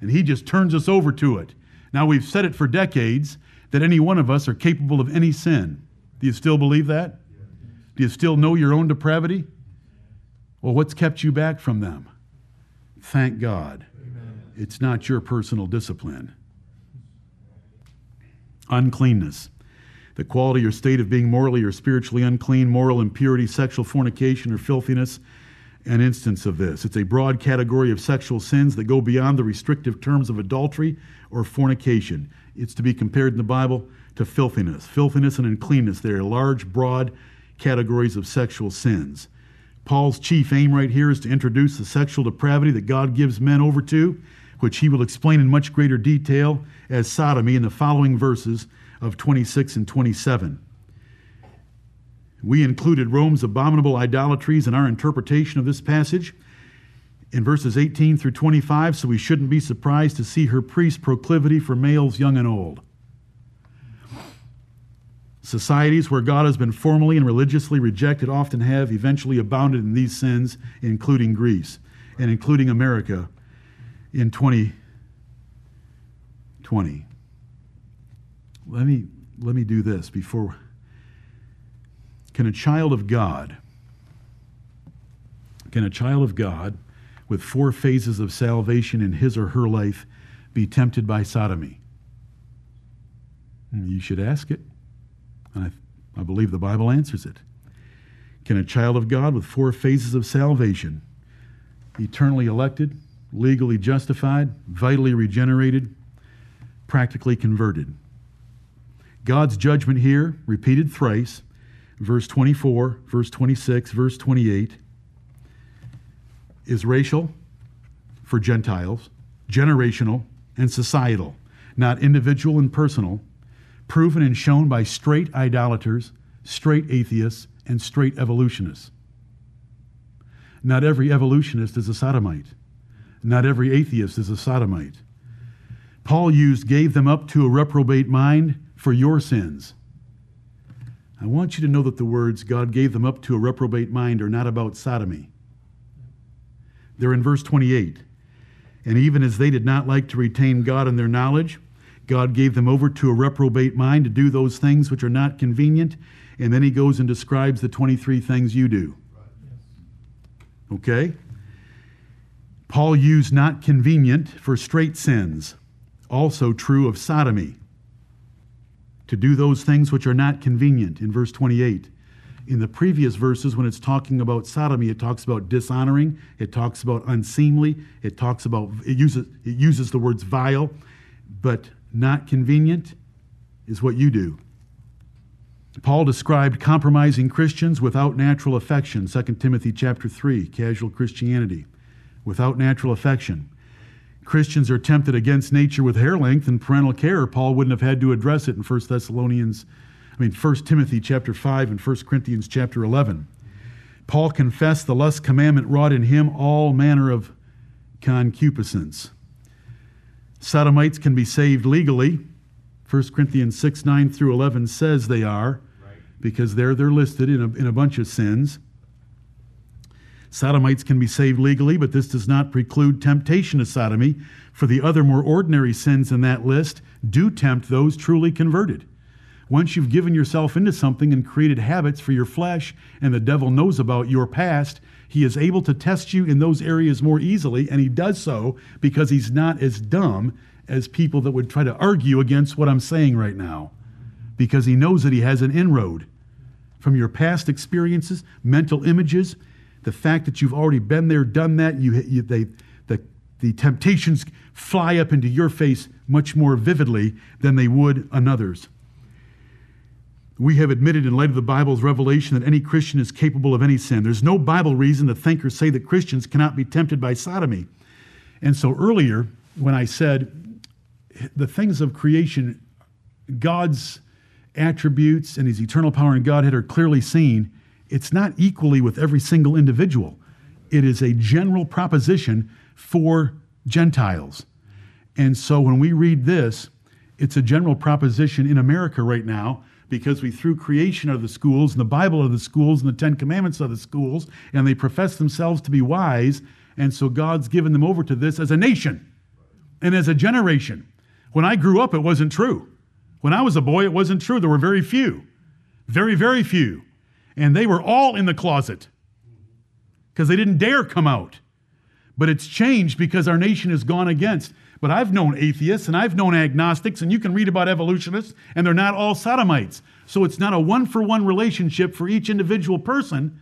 And he just turns us over to it. Now, we've said it for decades that any one of us are capable of any sin. Do you still believe that? Do you still know your own depravity? Well, what's kept you back from them? Thank God. Amen. It's not your personal discipline. Uncleanness. The quality or state of being morally or spiritually unclean, moral impurity, sexual fornication, or filthiness, an instance of this. It's a broad category of sexual sins that go beyond the restrictive terms of adultery or fornication. It's to be compared in the Bible to filthiness. Filthiness and uncleanness, they are large, broad categories of sexual sins. Paul's chief aim right here is to introduce the sexual depravity that God gives men over to, which he will explain in much greater detail as sodomy in the following verses of 26 and 27. We included Rome's abominable idolatries in our interpretation of this passage in verses 18 through 25, so we shouldn't be surprised to see her priest proclivity for males young and old. Societies where God has been formally and religiously rejected often have eventually abounded in these sins, including Greece and including America in 2020. Let me, let me do this before can a child of God, can a child of God with four phases of salvation in his or her life be tempted by sodomy? Hmm, you should ask it. I, I believe the Bible answers it. Can a child of God with four phases of salvation, eternally elected, legally justified, vitally regenerated, practically converted? God's judgment here, repeated thrice, verse 24, verse 26, verse 28, is racial for Gentiles, generational, and societal, not individual and personal, proven and shown by straight idolaters, straight atheists, and straight evolutionists. Not every evolutionist is a sodomite. Not every atheist is a sodomite. Paul used gave them up to a reprobate mind for your sins. I want you to know that the words God gave them up to a reprobate mind are not about sodomy. They're in verse 28. And even as they did not like to retain God in their knowledge, God gave them over to a reprobate mind to do those things which are not convenient. And then he goes and describes the 23 things you do. Okay? Paul used not convenient for straight sins, also true of sodomy, to do those things which are not convenient in verse 28. In the previous verses, when it's talking about sodomy, it talks about dishonoring, it talks about unseemly, it talks about, it uses, it uses the words vile, but not convenient is what you do. Paul described compromising Christians without natural affection, 2 Timothy chapter 3, casual Christianity, without natural affection. Christians are tempted against nature with hair length and parental care. Paul wouldn't have had to address it in 1 Thessalonians, I mean 1 Timothy chapter 5 and 1 Corinthians chapter 11. Paul confessed the lust commandment wrought in him all manner of concupiscence. Sodomites can be saved legally. 1 Corinthians 6 9 through 11 says they are, right. because there they're listed in a, in a bunch of sins. Sodomites can be saved legally, but this does not preclude temptation to sodomy, for the other more ordinary sins in that list do tempt those truly converted. Once you've given yourself into something and created habits for your flesh, and the devil knows about your past, he is able to test you in those areas more easily, and he does so because he's not as dumb as people that would try to argue against what I'm saying right now, because he knows that he has an inroad. From your past experiences, mental images, the fact that you've already been there, done that. You, you they, the, the temptations fly up into your face much more vividly than they would another's. We have admitted, in light of the Bible's revelation, that any Christian is capable of any sin. There's no Bible reason to think or say that Christians cannot be tempted by sodomy. And so earlier, when I said the things of creation, God's attributes and his eternal power and Godhead are clearly seen, it's not equally with every single individual. It is a general proposition for Gentiles. And so when we read this, it's a general proposition in America right now because we threw creation of the schools and the Bible of the schools and the Ten Commandments of the schools, and they profess themselves to be wise. And so God's given them over to this as a nation and as a generation. When I grew up, it wasn't true. When I was a boy, it wasn't true. There were very few, very, very few. And they were all in the closet because they didn't dare come out. But it's changed because our nation has gone against. But I've known atheists and I've known agnostics, and you can read about evolutionists, and they're not all sodomites. So it's not a one for one relationship for each individual person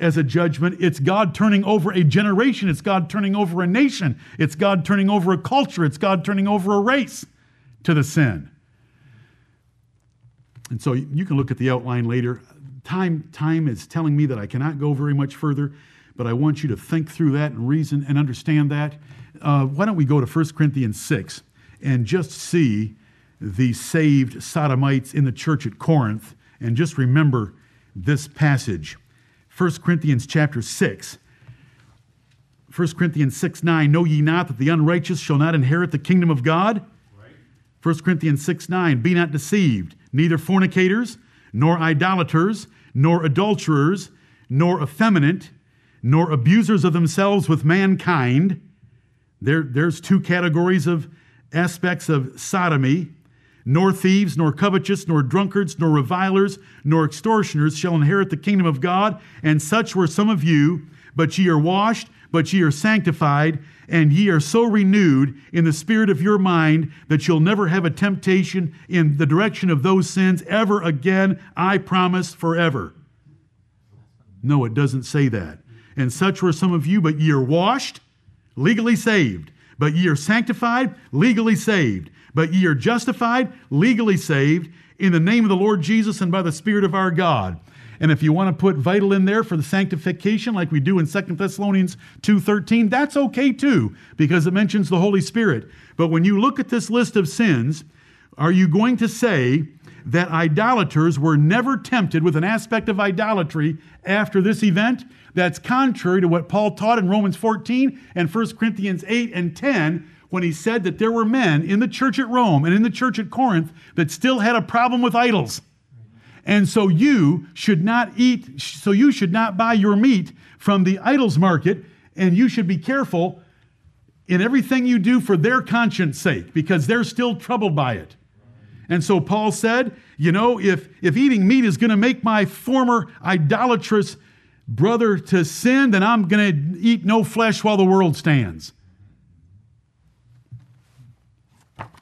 as a judgment. It's God turning over a generation, it's God turning over a nation, it's God turning over a culture, it's God turning over a race to the sin. And so you can look at the outline later. Time, time is telling me that I cannot go very much further, but I want you to think through that and reason and understand that uh, why don't we go to 1 Corinthians 6 and just see the saved sodomites in the church at Corinth and just remember this passage. 1 Corinthians chapter 6. 1 Corinthians 6 9, know ye not that the unrighteous shall not inherit the kingdom of God? Right. 1 Corinthians 6 9, be not deceived, neither fornicators, nor idolaters, nor adulterers, nor effeminate, nor abusers of themselves with mankind there, there's two categories of aspects of sodomy. Nor thieves, nor covetous, nor drunkards, nor revilers, nor extortioners shall inherit the kingdom of God. And such were some of you, but ye are washed, but ye are sanctified, and ye are so renewed in the spirit of your mind that you'll never have a temptation in the direction of those sins ever again, I promise forever. No, it doesn't say that. And such were some of you, but ye are washed, legally saved. But ye are sanctified, legally saved. But ye are justified, legally saved, in the name of the Lord Jesus and by the Spirit of our God. And if you want to put vital in there for the sanctification, like we do in 2 Thessalonians 2.13, that's okay too, because it mentions the Holy Spirit. But when you look at this list of sins, are you going to say that idolaters were never tempted with an aspect of idolatry after this event? That's contrary to what Paul taught in Romans 14 and 1 Corinthians 8 and 10 when he said that there were men in the church at Rome and in the church at Corinth that still had a problem with idols. And so you should not eat, so you should not buy your meat from the idols market, and you should be careful in everything you do for their conscience sake, because they're still troubled by it. And so Paul said, you know, if, if eating meat is going to make my former idolatrous brother to sin, then I'm going to eat no flesh while the world stands.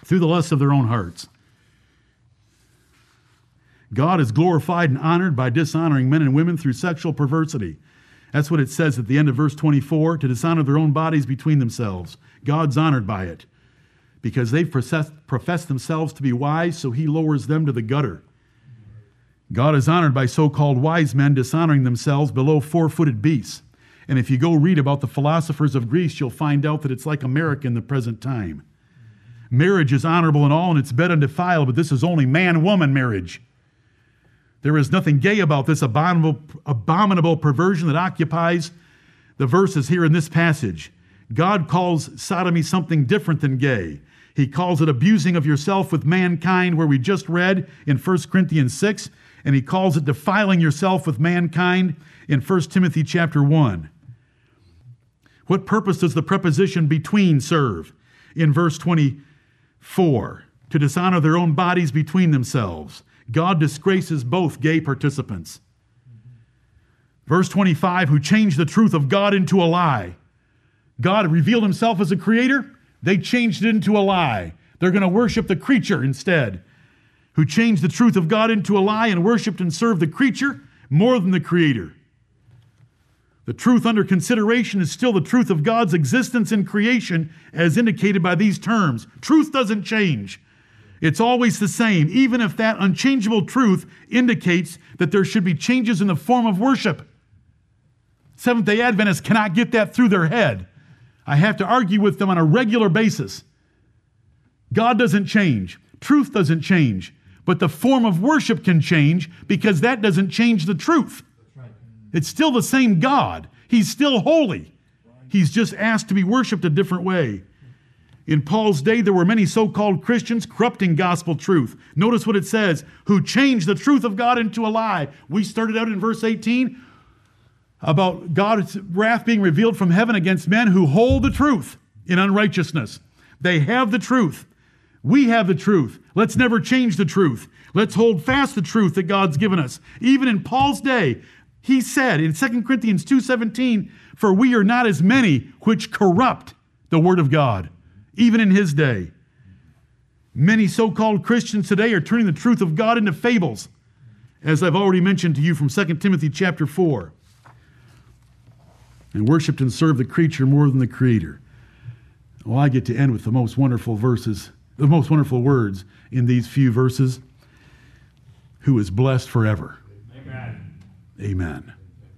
Through the lusts of their own hearts. God is glorified and honored by dishonoring men and women through sexual perversity. That's what it says at the end of verse 24 to dishonor their own bodies between themselves. God's honored by it because they've professed themselves to be wise, so he lowers them to the gutter. God is honored by so called wise men dishonoring themselves below four footed beasts. And if you go read about the philosophers of Greece, you'll find out that it's like America in the present time. Marriage is honorable and all, and it's bed undefiled, but this is only man woman marriage. There is nothing gay about this abominable, abominable perversion that occupies the verses here in this passage. God calls sodomy something different than gay. He calls it abusing of yourself with mankind, where we just read in 1 Corinthians 6, and he calls it defiling yourself with mankind in 1 Timothy chapter 1. What purpose does the preposition between serve in verse 24? To dishonor their own bodies between themselves. God disgraces both gay participants. Verse 25, who changed the truth of God into a lie. God revealed himself as a creator, they changed it into a lie. They're going to worship the creature instead. Who changed the truth of God into a lie and worshiped and served the creature more than the creator. The truth under consideration is still the truth of God's existence in creation, as indicated by these terms. Truth doesn't change. It's always the same, even if that unchangeable truth indicates that there should be changes in the form of worship. Seventh day Adventists cannot get that through their head. I have to argue with them on a regular basis. God doesn't change, truth doesn't change, but the form of worship can change because that doesn't change the truth. It's still the same God, He's still holy. He's just asked to be worshiped a different way. In Paul's day, there were many so called Christians corrupting gospel truth. Notice what it says who changed the truth of God into a lie. We started out in verse 18 about God's wrath being revealed from heaven against men who hold the truth in unrighteousness. They have the truth. We have the truth. Let's never change the truth. Let's hold fast the truth that God's given us. Even in Paul's day, he said in 2 Corinthians 2:17, "For we are not as many which corrupt the word of God." Even in his day. Many so called Christians today are turning the truth of God into fables, as I've already mentioned to you from 2 Timothy chapter 4, and worshiped and served the creature more than the creator. Well, I get to end with the most wonderful verses, the most wonderful words in these few verses who is blessed forever. Amen. Amen.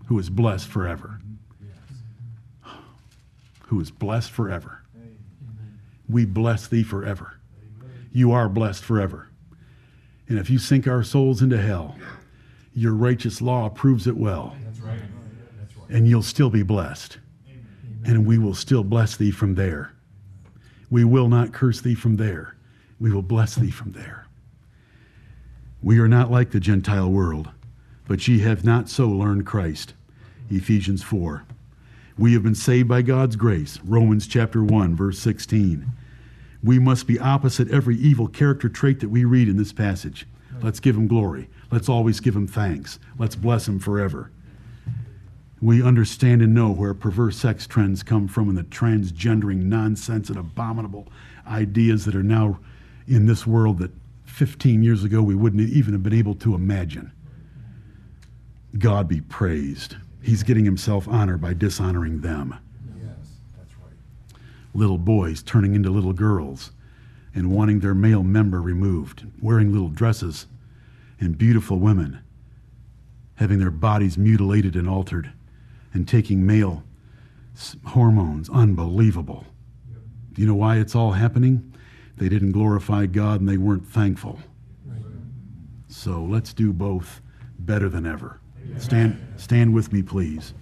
Who is blessed forever. Who is blessed forever we bless thee forever. You are blessed forever. And if you sink our souls into hell, your righteous law proves it well. And you'll still be blessed. And we will still bless thee from there. We will not curse thee from there. We will bless thee from there. We are not like the Gentile world, but ye have not so learned Christ. Ephesians 4. We have been saved by God's grace. Romans chapter 1, verse 16 we must be opposite every evil character trait that we read in this passage. Let's give him glory. Let's always give him thanks. Let's bless him forever. We understand and know where perverse sex trends come from and the transgendering nonsense and abominable ideas that are now in this world that 15 years ago we wouldn't even have been able to imagine. God be praised. He's getting himself honor by dishonoring them. Little boys turning into little girls and wanting their male member removed, wearing little dresses, and beautiful women having their bodies mutilated and altered and taking male hormones. Unbelievable. Do you know why it's all happening? They didn't glorify God and they weren't thankful. So let's do both better than ever. Stand, stand with me, please.